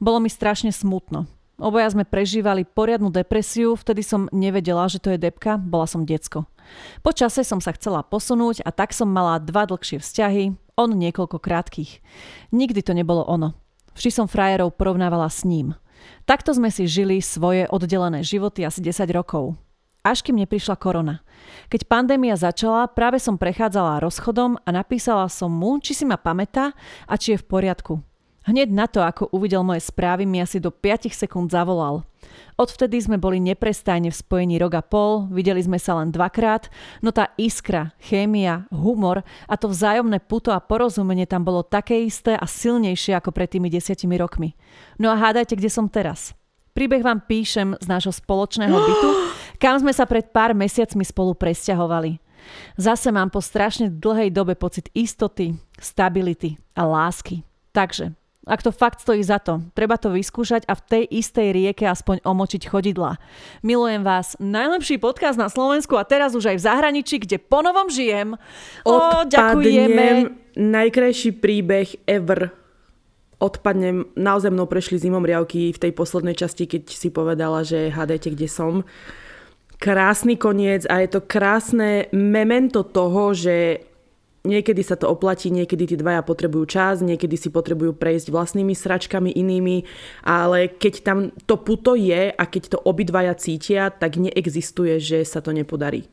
Bolo mi strašne smutno. Oboja sme prežívali poriadnu depresiu, vtedy som nevedela, že to je depka, bola som decko. Po čase som sa chcela posunúť a tak som mala dva dlhšie vzťahy, on niekoľko krátkých. Nikdy to nebolo ono. Vždy som frajerov porovnávala s ním. Takto sme si žili svoje oddelené životy asi 10 rokov. Až kým neprišla korona. Keď pandémia začala, práve som prechádzala rozchodom a napísala som mu, či si ma pamätá a či je v poriadku. Hneď na to, ako uvidel moje správy, mi asi do 5 sekúnd zavolal. Odvtedy sme boli neprestajne v spojení rok a pol, videli sme sa len dvakrát, no tá iskra, chémia, humor a to vzájomné puto a porozumenie tam bolo také isté a silnejšie ako pred tými desiatimi rokmi. No a hádajte, kde som teraz. Príbeh vám píšem z nášho spoločného bytu, kam sme sa pred pár mesiacmi spolu presťahovali. Zase mám po strašne dlhej dobe pocit istoty, stability a lásky. Takže ak to fakt stojí za to, treba to vyskúšať a v tej istej rieke aspoň omočiť chodidla. Milujem vás. Najlepší podcast na Slovensku a teraz už aj v zahraničí, kde ponovom žijem. O, ďakujeme. Najkrajší príbeh ever. Odpadnem. Naozaj mnou prešli zimom riavky v tej poslednej časti, keď si povedala, že hádajte, kde som. Krásny koniec a je to krásne memento toho, že Niekedy sa to oplatí, niekedy tí dvaja potrebujú čas, niekedy si potrebujú prejsť vlastnými sračkami inými, ale keď tam to puto je a keď to obidvaja cítia, tak neexistuje, že sa to nepodarí.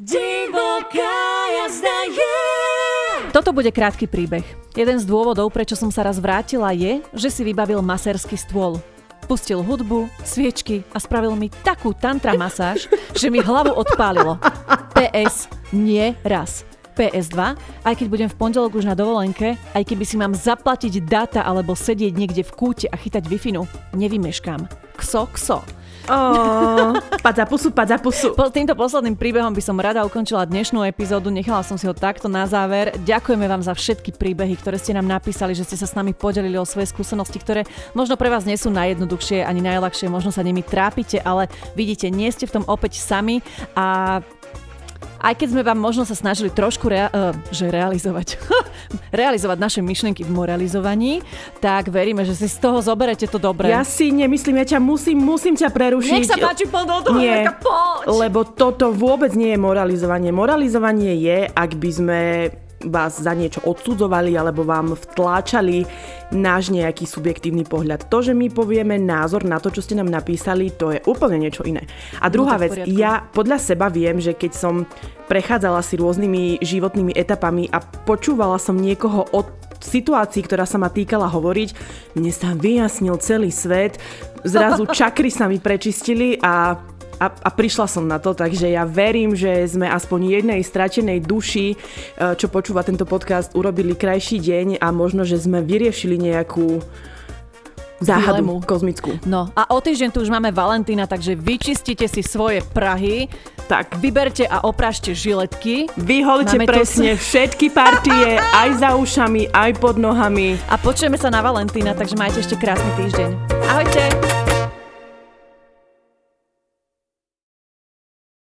Toto bude krátky príbeh. Jeden z dôvodov, prečo som sa raz vrátila, je, že si vybavil maserský stôl. Pustil hudbu, sviečky a spravil mi takú tantra masáž, že mi hlavu odpálilo. PS, nie raz. PS2, aj keď budem v pondelok už na dovolenke, aj keby si mám zaplatiť data alebo sedieť niekde v kúte a chytať wi nevymeškám. Kso, kso. Oh, pad za pusu, pad za pusu. Po týmto posledným príbehom by som rada ukončila dnešnú epizódu, nechala som si ho takto na záver. Ďakujeme vám za všetky príbehy, ktoré ste nám napísali, že ste sa s nami podelili o svoje skúsenosti, ktoré možno pre vás nie sú najjednoduchšie ani najľahšie, možno sa nimi trápite, ale vidíte, nie ste v tom opäť sami a aj keď sme vám možno sa snažili trošku rea- uh, že realizovať, realizovať naše myšlienky v moralizovaní, tak veríme, že si z toho zoberete to dobré. Ja si nemyslím, ja ťa musím, musím ťa prerušiť. Nech sa páči, poď do toho, Nie, poď. lebo toto vôbec nie je moralizovanie. Moralizovanie je, ak by sme vás za niečo odsudzovali alebo vám vtláčali náš nejaký subjektívny pohľad. To, že my povieme názor na to, čo ste nám napísali, to je úplne niečo iné. A druhá no vec, ja podľa seba viem, že keď som prechádzala si rôznymi životnými etapami a počúvala som niekoho od situácii, ktorá sa ma týkala hovoriť, mne sa vyjasnil celý svet, zrazu čakry sa mi prečistili a a, a prišla som na to, takže ja verím, že sme aspoň jednej stratenej duši, e, čo počúva tento podcast, urobili krajší deň a možno, že sme vyriešili nejakú záhadu Dilemu. kozmickú. No a o týždeň tu už máme Valentína, takže vyčistite si svoje Prahy, tak vyberte a oprašte žiletky. Vyholite presne tu... všetky partie, aj za ušami, aj pod nohami. A počujeme sa na Valentína, takže majte ešte krásny týždeň. Ahojte!